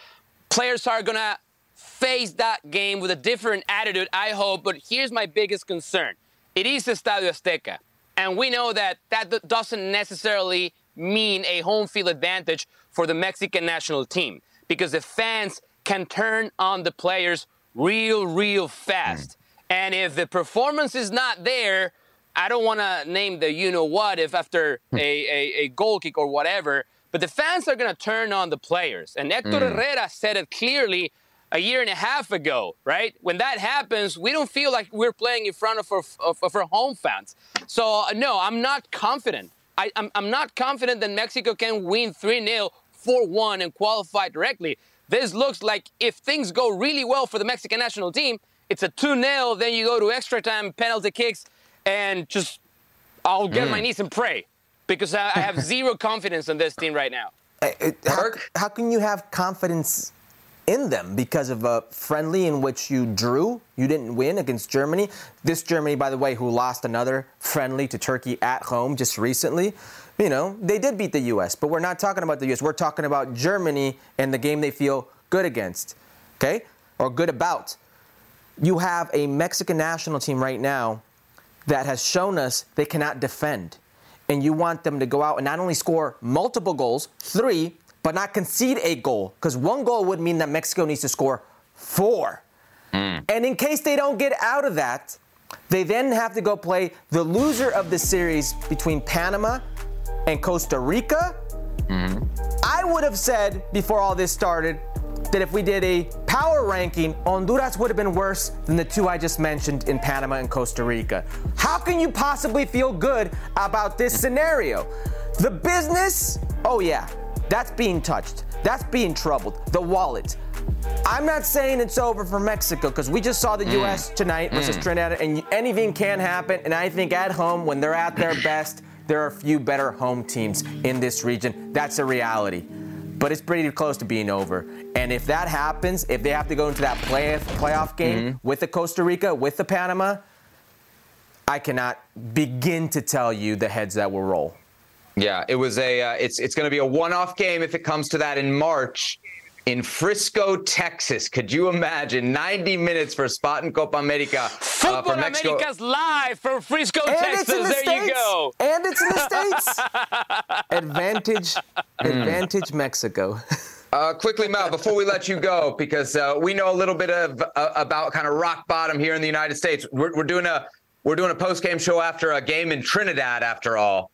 Players are gonna face that game with a different attitude, I hope. But here's my biggest concern: it is Estadio Azteca, and we know that that doesn't necessarily mean a home field advantage for the Mexican national team because the fans can turn on the players real, real fast. Mm. And if the performance is not there, I don't want to name the you know what if after hmm. a, a, a, goal kick or whatever, but the fans are going to turn on the players. And Hector mm. Herrera said it clearly a year and a half ago, right? When that happens, we don't feel like we're playing in front of our, of, of our home fans. So, uh, no, I'm not confident. I, I'm, I'm not confident that Mexico can win 3 0, 4 1, and qualify directly. This looks like if things go really well for the Mexican national team, it's a 2 0, then you go to extra time, penalty kicks and just I'll get mm. my knees and pray because I, I have zero confidence in this team right now. How, how, can you have confidence in them because of a friendly in which you drew? You didn't win against Germany. This Germany, by the way, who lost another friendly to Turkey at home just recently. You know, they did beat the U.S., but we're not talking about the U.S. We're talking about Germany and the game they feel good against, okay, or good about. You have a Mexican national team right now that has shown us they cannot defend. And you want them to go out and not only score multiple goals, three, but not concede a goal, because one goal would mean that Mexico needs to score four. Mm. And in case they don't get out of that, they then have to go play the loser of the series between Panama and Costa Rica. Mm-hmm. I would have said before all this started that if we did a power ranking, Honduras would have been worse than the two I just mentioned in Panama and Costa Rica. How can you possibly feel good about this scenario? The business, oh yeah, that's being touched. That's being troubled. The wallet. I'm not saying it's over for Mexico because we just saw the mm. U.S. tonight versus mm. Trinidad, and anything can happen. And I think at home, when they're at their best, there are a few better home teams in this region. That's a reality. But it's pretty close to being over. And if that happens, if they have to go into that play, playoff game mm-hmm. with the Costa Rica, with the Panama, I cannot begin to tell you the heads that will roll. Yeah, it was a. Uh, it's it's going to be a one-off game if it comes to that in March in Frisco, Texas. Could you imagine 90 minutes for spot in Copa America uh, Football for Mexico? America's live from Frisco, and Texas. The there States. you go. And it's in the States. advantage, advantage Mexico. Uh, quickly, Mal, before we let you go, because uh, we know a little bit of uh, about kind of rock bottom here in the United States. We're, we're doing a we're doing a post game show after a game in Trinidad. After all,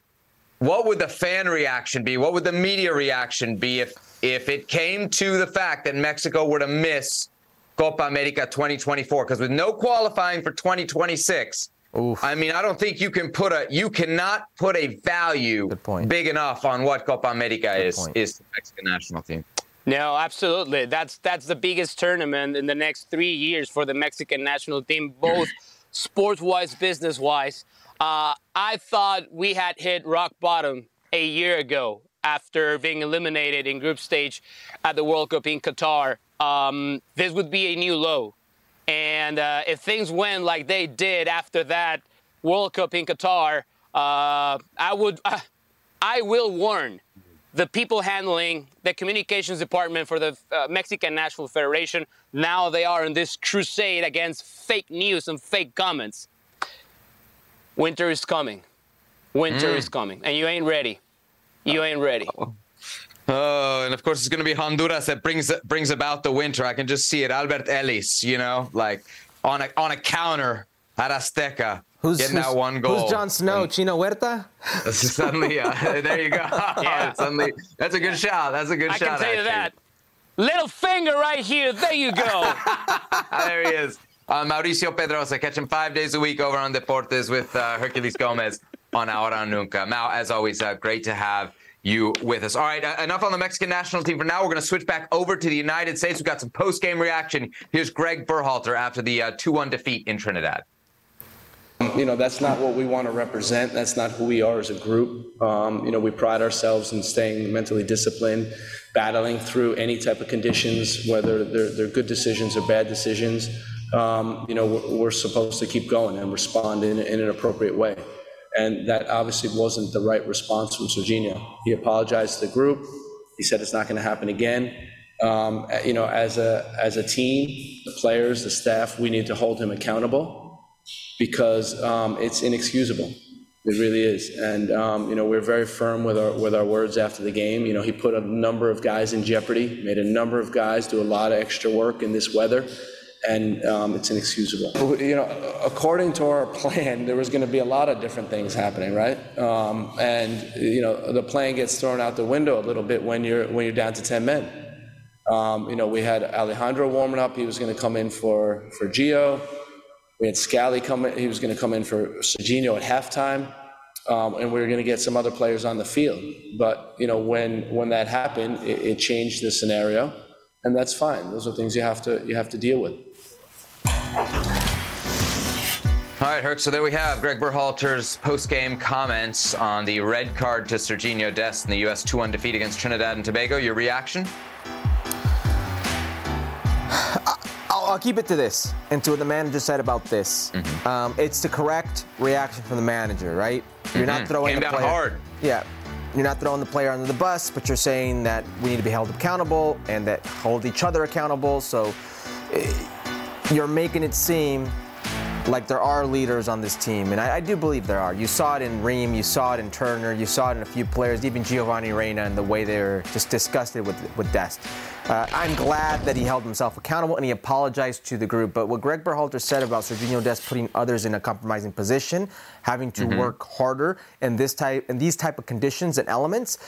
what would the fan reaction be? What would the media reaction be if if it came to the fact that Mexico were to miss Copa America 2024, because with no qualifying for 2026, Oof. I mean, I don't think you can put a you cannot put a value big enough on what Copa America Good is point. is the Mexican national team. No, absolutely. That's that's the biggest tournament in the next three years for the Mexican national team, both sports-wise, business-wise. Uh, I thought we had hit rock bottom a year ago after being eliminated in group stage at the World Cup in Qatar. Um, this would be a new low. And uh, if things went like they did after that World Cup in Qatar, uh, I would, uh, I will warn the people handling the communications department for the uh, Mexican National Federation. Now they are in this crusade against fake news and fake comments. Winter is coming. Winter mm. is coming, and you ain't ready. You ain't ready. Oh, and of course it's going to be Honduras that brings brings about the winter. I can just see it. Alberth Elis, you know, like on a on a counter at Azteca. Who's, getting that one goal? Who's Jon Snow? And Chino Huerta? suddenly, uh, there you go. yeah. suddenly, that's a good shot. That's a good I shot. I can tell actually. you that. Little finger right here. There you go. there he is. Uh, Mauricio Pedroza catching five days a week over on Deportes with uh, Herculez Gomez on Ahora Nunca. Mal, as always, uh, great to have you with us. All right, uh, enough on the Mexican national team for now. We're going to switch back over to the United States. We've got some post game reaction. Here's Greg Berhalter after the uh, 2 1 defeat in Trinidad. You know, that's not what we want to represent. That's not who we are as a group. Um, you know, we pride ourselves in staying mentally disciplined, battling through any type of conditions, whether they're, they're good decisions or bad decisions. Um, you know, we're, we're, supposed to keep going and respond in, in an appropriate way. And that obviously wasn't the right response from Serginho. He apologized to the group. He said it's not going to happen again. Um, you know, as a as a team, the players, the staff, we need to hold him accountable because um, it's inexcusable. It really is, and um, you know we're very firm with our with our words after the game. You know, he put a number of guys in jeopardy, made a number of guys do a lot of extra work in this weather and um, it's inexcusable. You know, according to our plan, there was going to be a lot of different things happening, right? Um, and you know, the plan gets thrown out the window a little bit when you're when you're down to ten men. Um, you know, we had Alejandro warming up; he was going to come in for for Gio. We had Scally coming; he was going to come in for Serginho at halftime. Um, and we were going to get some other players on the field. But you know, when when that happened, it, it changed the scenario, and that's fine. Those are things you have to you have to deal with. All right, Herc. So there we have Greg Berhalter's post-game comments on the red card to Serginho Dest in the U.S. 2-1 defeat against Trinidad and Tobago. Your reaction? I'll, I'll, keep it to this and to what the manager said about this. Mm-hmm. Um, it's the correct reaction from the manager, right? You're mm-hmm. not throwing Came the player. hard. Yeah. You're not throwing the player under the bus, but you're saying that we need to be held accountable and that hold each other accountable. So. Eh, you're making it seem like there are leaders on this team, and I, I, do believe there are. You saw it in Ream, you saw it in Turner, you saw it in a few players, even Giovanni Reyna, and the way they were just disgusted with with Dest. Uh, I'm glad that he held himself accountable and he apologized to the group. But what Greg Berhalter said about Serginho Dest putting others in a compromising position, having to mm-hmm. work harder in this type in these type of conditions and elements,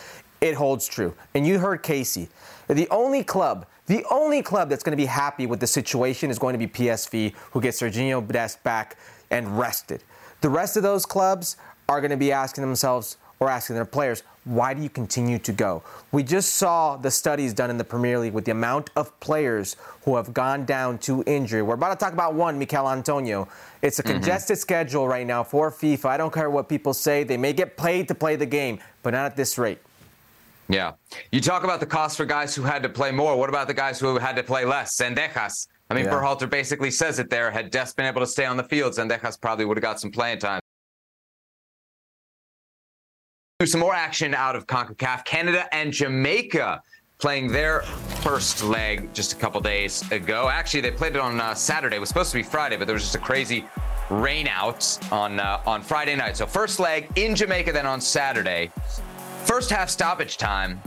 it holds true. And you heard Kasey. The only club the only club that's going to be happy with the situation is going to be PSV, who gets Serginho Dest back and rested. The rest of those clubs are going to be asking themselves or asking their players, why do you continue to go? We just saw the studies done in the Premier League with the amount of players who have gone down to injury. We're about to talk about one, Michail Antonio. It's a mm-hmm. congested mm-hmm. schedule right now for FIFA. I don't care what people say. They may get paid to play the game, but not at this rate. Yeah. You talk about the cost for guys who had to play more. What about the guys who had to play less? Zendejas. I mean, yeah. Berhalter basically says it there. Had Dest been able to stay on the field, Zendejas probably would have got some playing time. There's some more action out of CONCACAF. Canada and Jamaica playing their first leg just a couple days ago. Actually, they played it on uh, Saturday. It was supposed to be Friday, but there was just a crazy rain out on uh, on Friday night. So first leg in Jamaica, then on Saturday. First half stoppage time.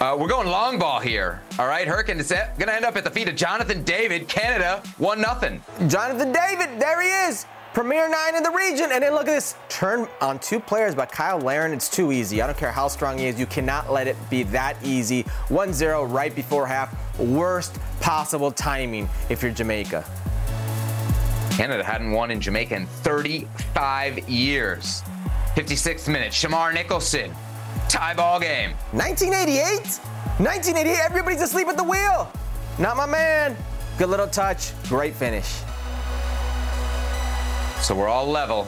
Uh, we're going long ball here. All right, Hurricane is going to end up at the feet of Jonathan David. Canada, 1 nothing. Jonathan David, there he is. Premier nine in the region. And then look at this turn on two players by Cyle Larin. It's too easy. I don't care how strong he is. You cannot let it be that easy. 1 0 right before half. Worst possible timing if you're Jamaica. Canada hadn't won in Jamaica in 35 years. 56th minute, Shamar Nicholson Tie ball game. 1988? 1988, everybody's asleep at the wheel. Not my man. Good little touch, great finish. So we're all level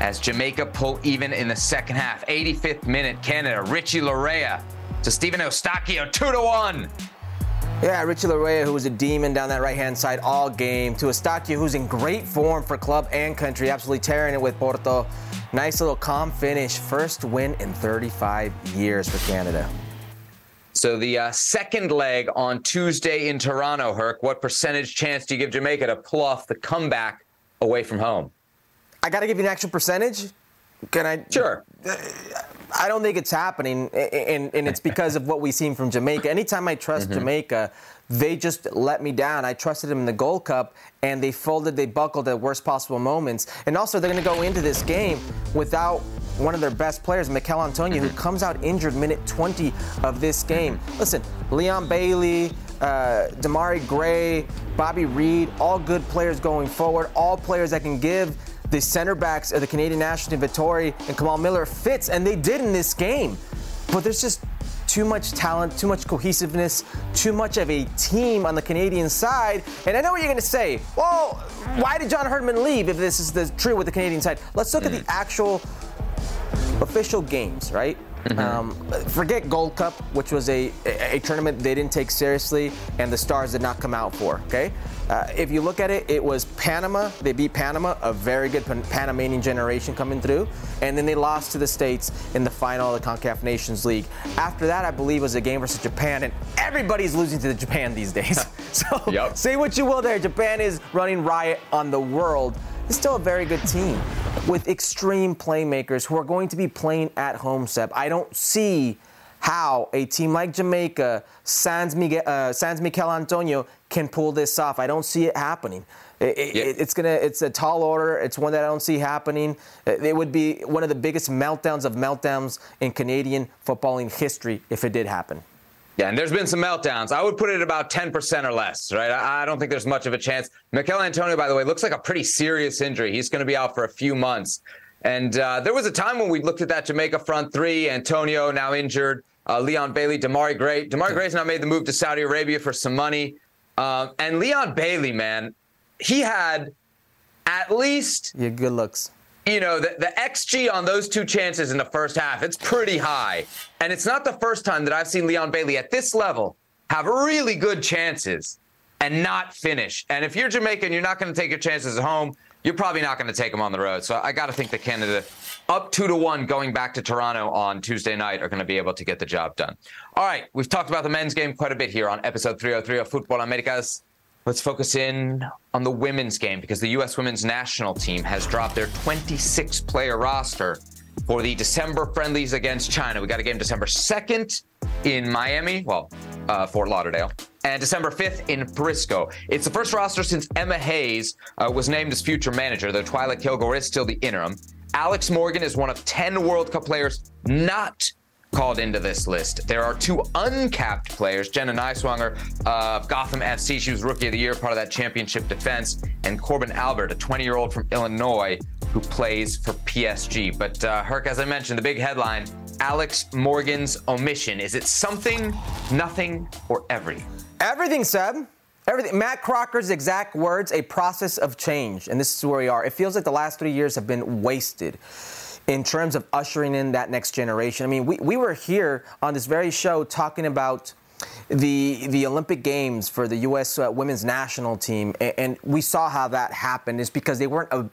as Jamaica pull even in the second half. 85th minute, Canada, Richie Laryea to Stephen Eustáquio, 2 to 1. Yeah, Richie Laryea, who was a demon down that right hand side all game, to Eustáquio, who's in great form for club and country, absolutely tearing it with Porto. Nice little calm finish. First win in 35 years for Canada. So the uh, second leg on Tuesday in Toronto, Herc, what percentage chance do you give Jamaica to pull off the comeback away from home? I got to give you an actual percentage. Can I? Sure. I don't think it's happening, and, and it's because of what we've seen from Jamaica. Anytime I trust mm-hmm. Jamaica, they just let me down. I trusted them in the Gold Cup, and they folded, they buckled at worst possible moments. And also, they're going to go into this game without one of their best players, Michail Antonio, who comes out injured minute 20 of this game. Listen, Leon Bailey, uh, Demarai Gray, Bobby Reid, all good players going forward, all players that can give the center backs of the Canadian national team, Vitória and Kamal Miller, fits, and they did in this game. But there's just too much talent, too much cohesiveness, too much of a team on the Canadian side. And I know what you're going to say. Well, why did John Herdman leave if this is the true with the Canadian side? Let's look mm. at the mm. actual official games, right? Mm-hmm. Um, forget Gold Cup, which was a, a, a, tournament they didn't take seriously and the stars did not come out for. Okay, uh, if you look at it, it was Panama. They beat Panama, a very good Pan- Panamanian generation coming through, and then they lost to the States in the final of the Concacaf Nations League. After that, I believe was a game versus Japan, and everybody's losing to the Japan these days. so yep. say what you will there, Japan is running riot on the world. It's still a very good team with extreme playmakers who are going to be playing at home, Seb. I don't see how a team like Jamaica, Sans Miguel, uh, Sans Antonio, can pull this off. I don't see it happening. It, yeah. it, it's gonna. It's a tall order. It's one that I don't see happening. It would be one of the biggest meltdowns of meltdowns in Canadian footballing history if it did happen. Yeah, and there's been some meltdowns. I would put it about 10% or less, right? I don't think there's much of a chance. Michail Antonio, by the way, looks like a pretty serious injury. He's going to be out for a few months. And uh, there was a time when we looked at that Jamaica front three, Antonio now injured, uh, Leon Bailey, Demarai Gray. Demarai Gray's now made the move to Saudi Arabia for some money. Um, and Leon Bailey, man, he had at least. Yeah, good looks you know, the, the XG on those two chances in the first half, it's pretty high. And it's not the first time that I've seen Leon Bailey at this level have really good chances and not finish. And if you're Jamaican, you're not going to take your chances at home. You're probably not going to take them on the road. So I got to think that Canada, up two to one, going back to Toronto on Tuesday night, are going to be able to get the job done. All right, we've talked about the men's game quite a bit here on episode 303 of Futbol Americas let's focus in on the women's game because the U.S. women's national team has dropped their 26 player roster for the December friendlies against China. We got a game December 2nd in Miami, well, uh, Fort Lauderdale, and December 5th in Frisco. It's the first roster since Emma Hayes uh, was named as future manager, though Twyla Kilgore is still the interim. Alex Morgan is one of 10 World Cup players not called into this list. There are two uncapped players, Jenna Nighswonger of Gotham FC. She was Rookie of the Year, part of that championship defense, and Corbin Albert, a 20 year old from Illinois who plays for PSG. But uh, Herc, as I mentioned, the big headline Alex Morgan's omission. Is it something, nothing, or everything? Everything, Seb. Everything. Matt Crocker's exact words, a process of change. And this is where we are. It feels like the last three years have been wasted in terms of ushering in that next generation. I mean, we, we were here on this very show talking about the the Olympic Games for the U.S. Uh, women's national team, and, and, we saw how that happened. Is because they weren't a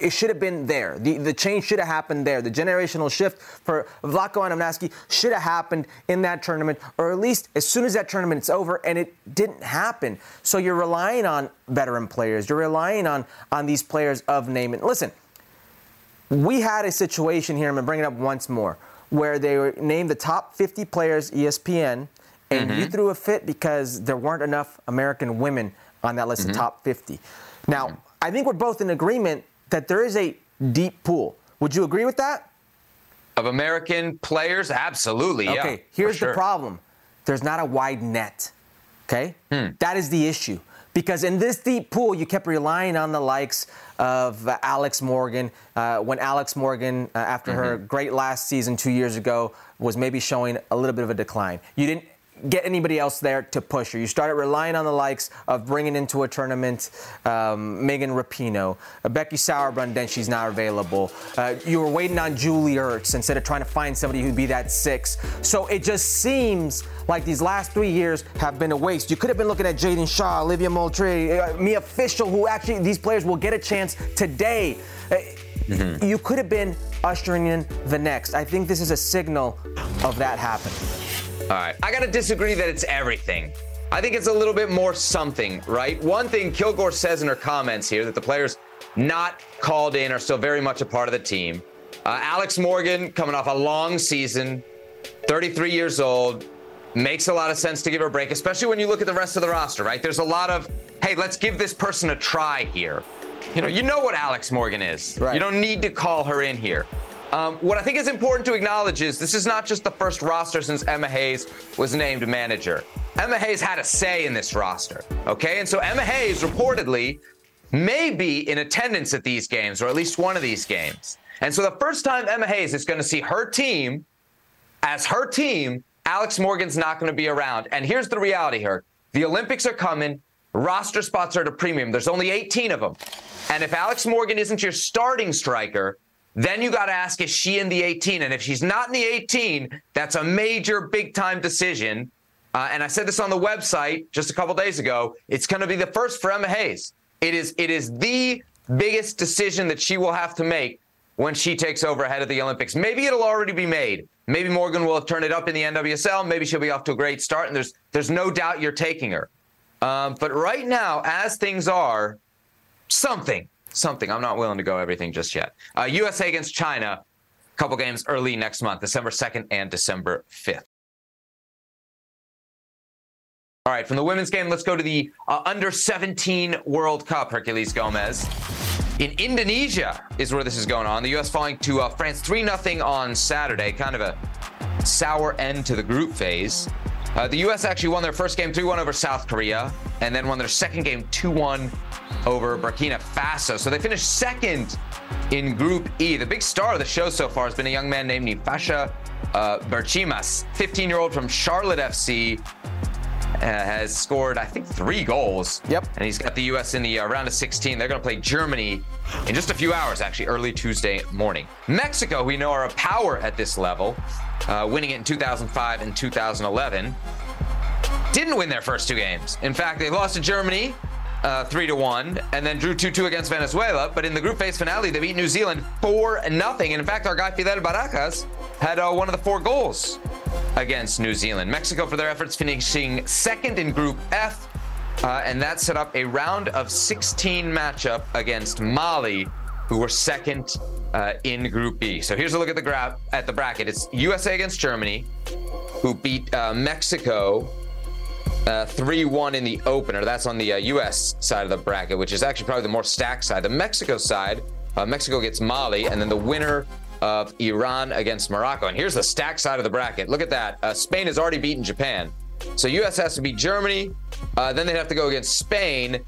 it should have been there. The, the change should have happened there. The generational shift for Vlatko Andonovski should have happened in that tournament, or at least as soon as that tournament's over, and it didn't happen. So you're relying on veteran players. You're relying on, on these players of name. And listen, we had a situation here, I'm going to bring it up once more, where they were named the top 50 players ESPN, and mm-hmm. you threw a fit because there weren't enough American women on that list mm-hmm. of top 50. Now, mm-hmm. I think we're both in agreement that there is a deep pool. Would you agree with that? Of American players? Absolutely. Okay, yeah, here's sure. the problem there's not a wide net. Okay? Hmm. That is the issue. Because in this deep pool, you kept relying on the likes of uh, Alex Morgan. Uh, when Alex Morgan, uh, after mm-hmm. her great last season two years ago, was maybe showing a little bit of a decline. You didn't get anybody else there to push her. You started relying on the likes of bringing into a tournament um, Megan Rapinoe, uh, Becky Sauerbrunn, then she's not available. Uh, you were waiting on Julie Ertz instead of trying to find somebody who'd be that six. So it just seems like these last three years have been a waste. You could have been looking at Jaedyn Shaw, Olivia Moultrie, uh, Mia Fishel, who actually these players will get a chance today. Uh, mm-hmm. You could have been ushering in the next. I think this is a signal of that happening. All right. I got to disagree that it's everything. I think it's a little bit more something, right? One thing Kilgore says in her comments here that the players not called in are still very much a part of the team. Uh, Alex Morgan, coming off a long season, 33 years old, makes a lot of sense to give her a break, especially when you look at the rest of the roster, right? There's a lot of, hey, let's give this person a try here. You know, you know what Alex Morgan is. Right. You don't need to call her in here. Um, what I think is important to acknowledge is this is not just the first roster since Emma Hayes was named manager. Emma Hayes had a say in this roster, okay? And so Emma Hayes reportedly may be in attendance at these games, or at least one of these games. And so the first time Emma Hayes is going to see her team as her team, Alex Morgan's not going to be around. And here's the reality here the Olympics are coming, roster spots are at a premium. There's only 18 of them. And if Alex Morgan isn't your starting striker, then you got to ask, is she in the 18? And if she's not in the 18, that's a major big time decision. Uh, and I said this on the website just a couple days ago. It's going to be the first for Emma Hayes. It is, it is the biggest decision that she will have to make when she takes over ahead of the Olympics. Maybe it'll already be made. Maybe Morgan will have turned it up in the NWSL. Maybe she'll be off to a great start. And there's, there's no doubt you're taking her. Um, but right now, as things are, something something. I'm not willing to go everything just yet. Uh, USA against China, a couple games early next month, December 2nd and December 5th. All right, from the women's game, let's go to the uh, under 17 World Cup, Herculez Gomez. In Indonesia is where this is going on. The U.S. falling to uh, France 3 0 on Saturday, kind of a sour end to the group phase. Uh, the U.S. actually won their first game 3 1 over South Korea, and then won their second game 2 1 over Burkina Faso. So they finished second in Group E. The big star of the show so far has been a young man named Nimfasha uh, Berchimas, 15 year old from Charlotte FC. Uh, has scored, I think, three goals. Yep. And he's got the U.S. in the uh, round of 16. They're going to play Germany in just a few hours, actually, early Tuesday morning. Mexico, we know, are a power at this level, uh, winning it in 2005 and 2011. Didn't win their first two games. In fact, they lost to Germany uh, three to one, and then drew two two against Venezuela. But in the group phase finale, they beat New Zealand four nothing. And in fact, our guy Fidel Barajas had uh, one of the four goals against New Zealand. Mexico for their efforts finishing second in Group F. uh, and that set up a round of 16 matchup against Mali, who were second uh, in Group B. So here's a look at the graph at the bracket. It's USA against Germany, who beat uh, Mexico uh, 3 1 in the opener. That's on the uh, U.S. side of the bracket, which is actually probably the more stacked side. The Mexico side, uh, Mexico gets Mali, and then the winner of Iran against Morocco. And here's the stacked side of the bracket. Look at that. Uh, Spain has already beaten Japan. So U.S. has to beat Germany. Uh, then they'd have to go against Spain.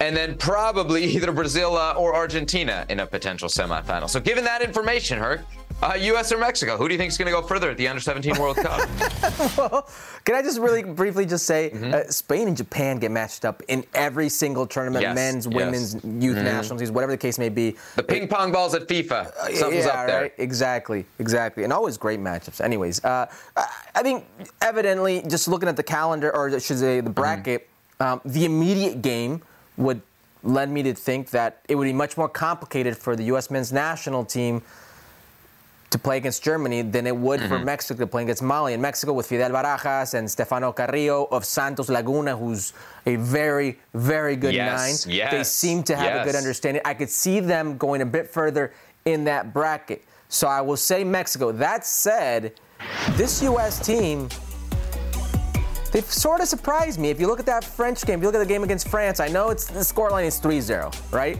And then probably either Brazil uh, or Argentina in a potential semifinal. So, given that information, Herc, uh, U.S. or Mexico? Who do you think is going to go further at the Under 17 World Cup? well, can I just really briefly just say mm-hmm. uh, Spain and Japan get matched up in every single tournament, yes, men's, yes. women's, youth mm-hmm. national teams, whatever the case may be. The ping pong balls at FIFA. Uh, Something's yeah, up there. Right? Exactly, exactly. And always great matchups. Anyways, uh, I think evidently, just looking at the calendar, or should say the mm-hmm. bracket, mm-hmm. um, the immediate game would led me to think that it would be much more complicated for the U.S. men's national team to play against Germany than it would mm-hmm. for Mexico to play against Mali. And Mexico with Fidel Barajas and Stefano Carrillo of Santos Laguna, who's a very, very good yes, nine. Yes, they seem to have yes. a good understanding. I could see them going a bit further in that bracket. So I will say Mexico. That said, this U.S. team they've sort of surprised me. If you look at that French game, if you look at the game against France, I know it's the scoreline is 3-0, right?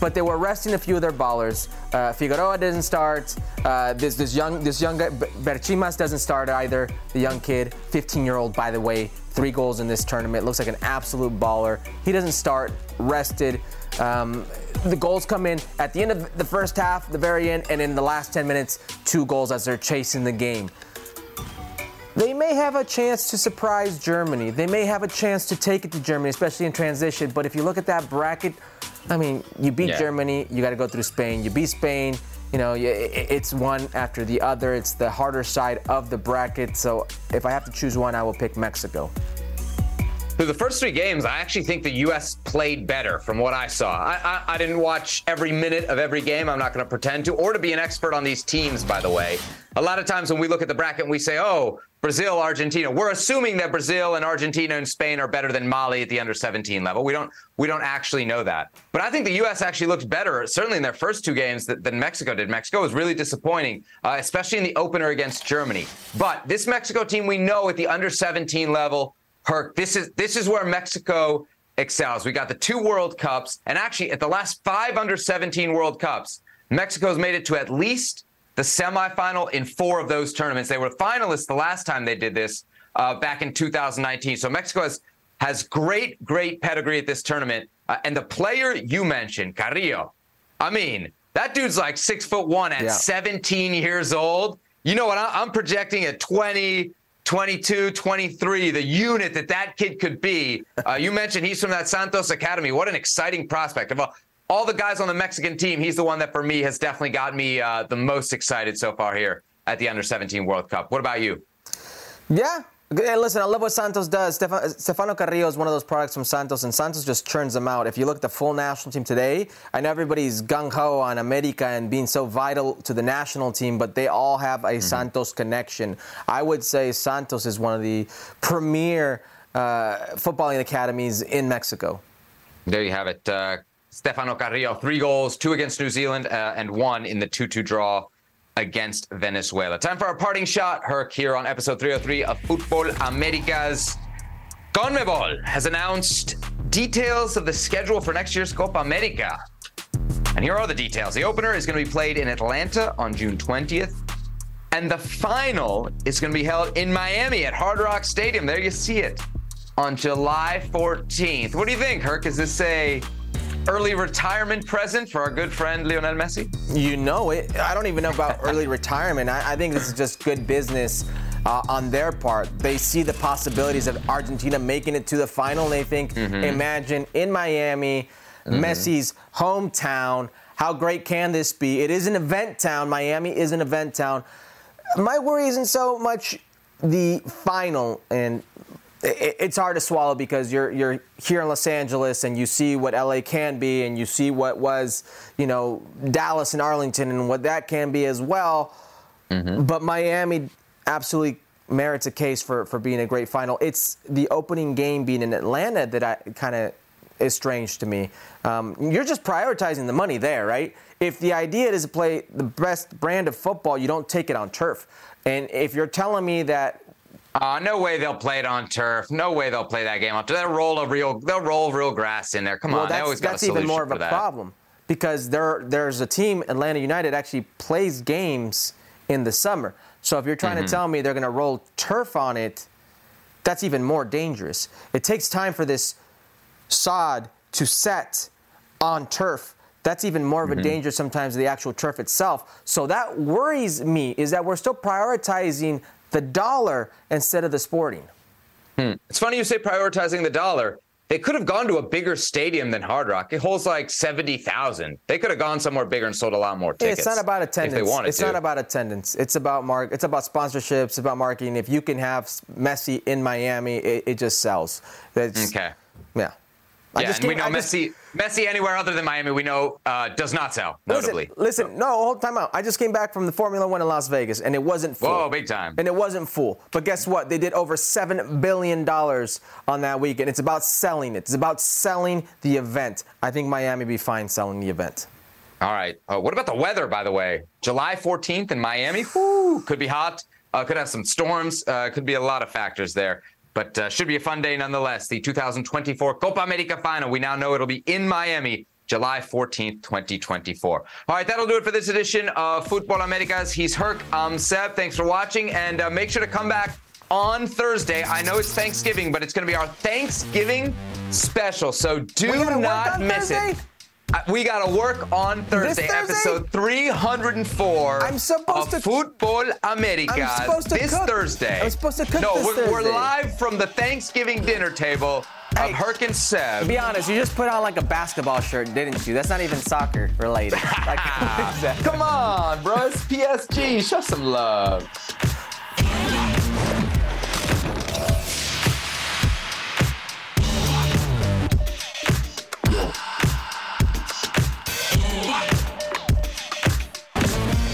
But they were resting a few of their ballers. Uh, Figueroa didn't start. Uh, this this young this young guy Berchimas doesn't start either. The young kid, 15 year old by the way, three goals in this tournament. Looks like an absolute baller. He doesn't start. Rested. Um, the goals come in at the end of the first half, the very end, and in the last 10 minutes, two goals as they're chasing the game. They may have a chance to surprise Germany. They may have a chance to take it to Germany, especially in transition. But if you look at that bracket, I mean, you beat yeah. Germany, you got to go through Spain. You beat Spain, you know, it's one after the other. It's the harder side of the bracket. So if I have to choose one, I will pick Mexico. Through the first three games, I actually think the U.S. played better from what I saw. I, I, I didn't watch every minute of every game. I'm not going to pretend to, or to be an expert on these teams, by the way. A lot of times when we look at the bracket and we say, oh, Brazil, Argentina, we're assuming that Brazil and Argentina and Spain are better than Mali at the under 17 level. We don't we don't actually know that. But I think the U.S. actually looked better, certainly in their first two games, than, than Mexico did. Mexico was really disappointing, uh, especially in the opener against Germany. But this Mexico team, we know at the under 17 level, Herc, this is this is where Mexico excels. We got the two World Cups, and actually at the last five under 17 World Cups, Mexico's made it to at least the semifinal in four of those tournaments. They were finalists the last time they did this uh, back in 2019. So Mexico has has great, great pedigree at this tournament. Uh, and the player you mentioned, Carrillo, I mean, that dude's like six foot one at yeah. 17 years old. You know what? I'm projecting at 20, 22, 23, the unit that that kid could be. Uh, you mentioned he's from that Santos Academy. What an exciting prospect. Of all the guys on the Mexican team, he's the one that for me has definitely got me uh, the most excited so far here at the Under 17 World Cup. What about you? Yeah, and listen, I love what Santos does. Stefano Carrillo is one of those products from Santos, and Santos just churns them out. If you look at the full national team today, I know everybody's gung ho on America and being so vital to the national team, but they all have a mm-hmm. Santos connection. I would say Santos is one of the premier uh, footballing academies in Mexico. There you have it. Uh, Stefano Carrillo, three goals, two against New Zealand, uh, and one in the 2 2 draw against Venezuela. Time for our parting shot. Herc here on episode 303 of Futbol Americas. CONMEBOL has announced details of the schedule for next year's Copa America. And here are the details. The opener is going to be played in Atlanta on June 20th. And the final is going to be held in Miami at Hard Rock Stadium. There you see it on July 14th. What do you think, Herc? Is this a early retirement present for our good friend Lionel Messi? You know it. I don't even know about early retirement. I, I, think this is just good business uh, on their part. They see the possibilities of Argentina making it to the final. And they think, mm-hmm. imagine in Miami, mm-hmm. Messi's hometown. How great can this be? It is an event town. Miami is an event town. My worry isn't so much the final and it's hard to swallow because you're you're here in Los Angeles and you see what LA can be and you see what was you know Dallas and Arlington and what that can be as well. Mm-hmm. But Miami absolutely merits a case for, for being a great final. It's the opening game being in Atlanta that I kind of is strange to me. Um, you're just prioritizing the money there, right? If the idea is to play the best brand of football, you don't take it on turf. And if you're telling me that uh, no way they'll play it on turf. No way they'll play that game on turf. They'll roll a real, they'll roll real grass in there. Come well, on, that's, they always that's got a even more of a that. problem because there there's a team, Atlanta United, actually plays games in the summer. So if you're trying mm-hmm. to tell me they're going to roll turf on it, that's even more dangerous. It takes time for this sod to set on turf. That's even more of a mm-hmm. danger sometimes than the actual turf itself. So that worries me is that we're still prioritizing the dollar instead of the sporting. Hmm. It's funny you say prioritizing the dollar. They could have gone to a bigger stadium than Hard Rock. It holds like 70,000. They could have gone somewhere bigger and sold a lot more tickets. It's not about attendance. If they wanted it's to. not about attendance. It's about mark. It's about sponsorships. It's about marketing. If you can have Messi in Miami, it, it just sells. Okay. Yeah. Yeah, and we know Messi. Messi anywhere other than Miami, we know uh, does not sell. Notably. Listen, listen, no, hold time out. I just came back from the Formula One in Las Vegas, and it wasn't full. Whoa, big time. And it wasn't full. But guess what? They did over seven billion dollars on that weekend. It's about selling it. It's about selling the event. I think Miami be fine selling the event. All right. Uh, what about the weather, by the way? July 14th in Miami. Could be hot. Uh, could have some storms. Uh, could be a lot of factors there. But uh, should be a fun day nonetheless. The 2024 Copa America final. We now know it'll be in Miami. July 14th, 2024. All right, that'll do it for this edition of Futbol Americas. He's Herc. I'm Seb. Thanks for watching. And uh, make sure to come back on Thursday. I know it's Thanksgiving, but it's going to be our Thanksgiving special. So do not miss Thursday? it. We got to work on Thursday, Thursday, episode 304 I'm supposed of to, Futbol America. I'm supposed to this cook. Thursday. I'm supposed to cook No, this we're, Thursday. we're live from the Thanksgiving dinner table hey, of Herc and Seb. To be honest, you just put on like a basketball shirt, didn't you? That's not even soccer related. like, Come on, bro. It's PSG. Show some love.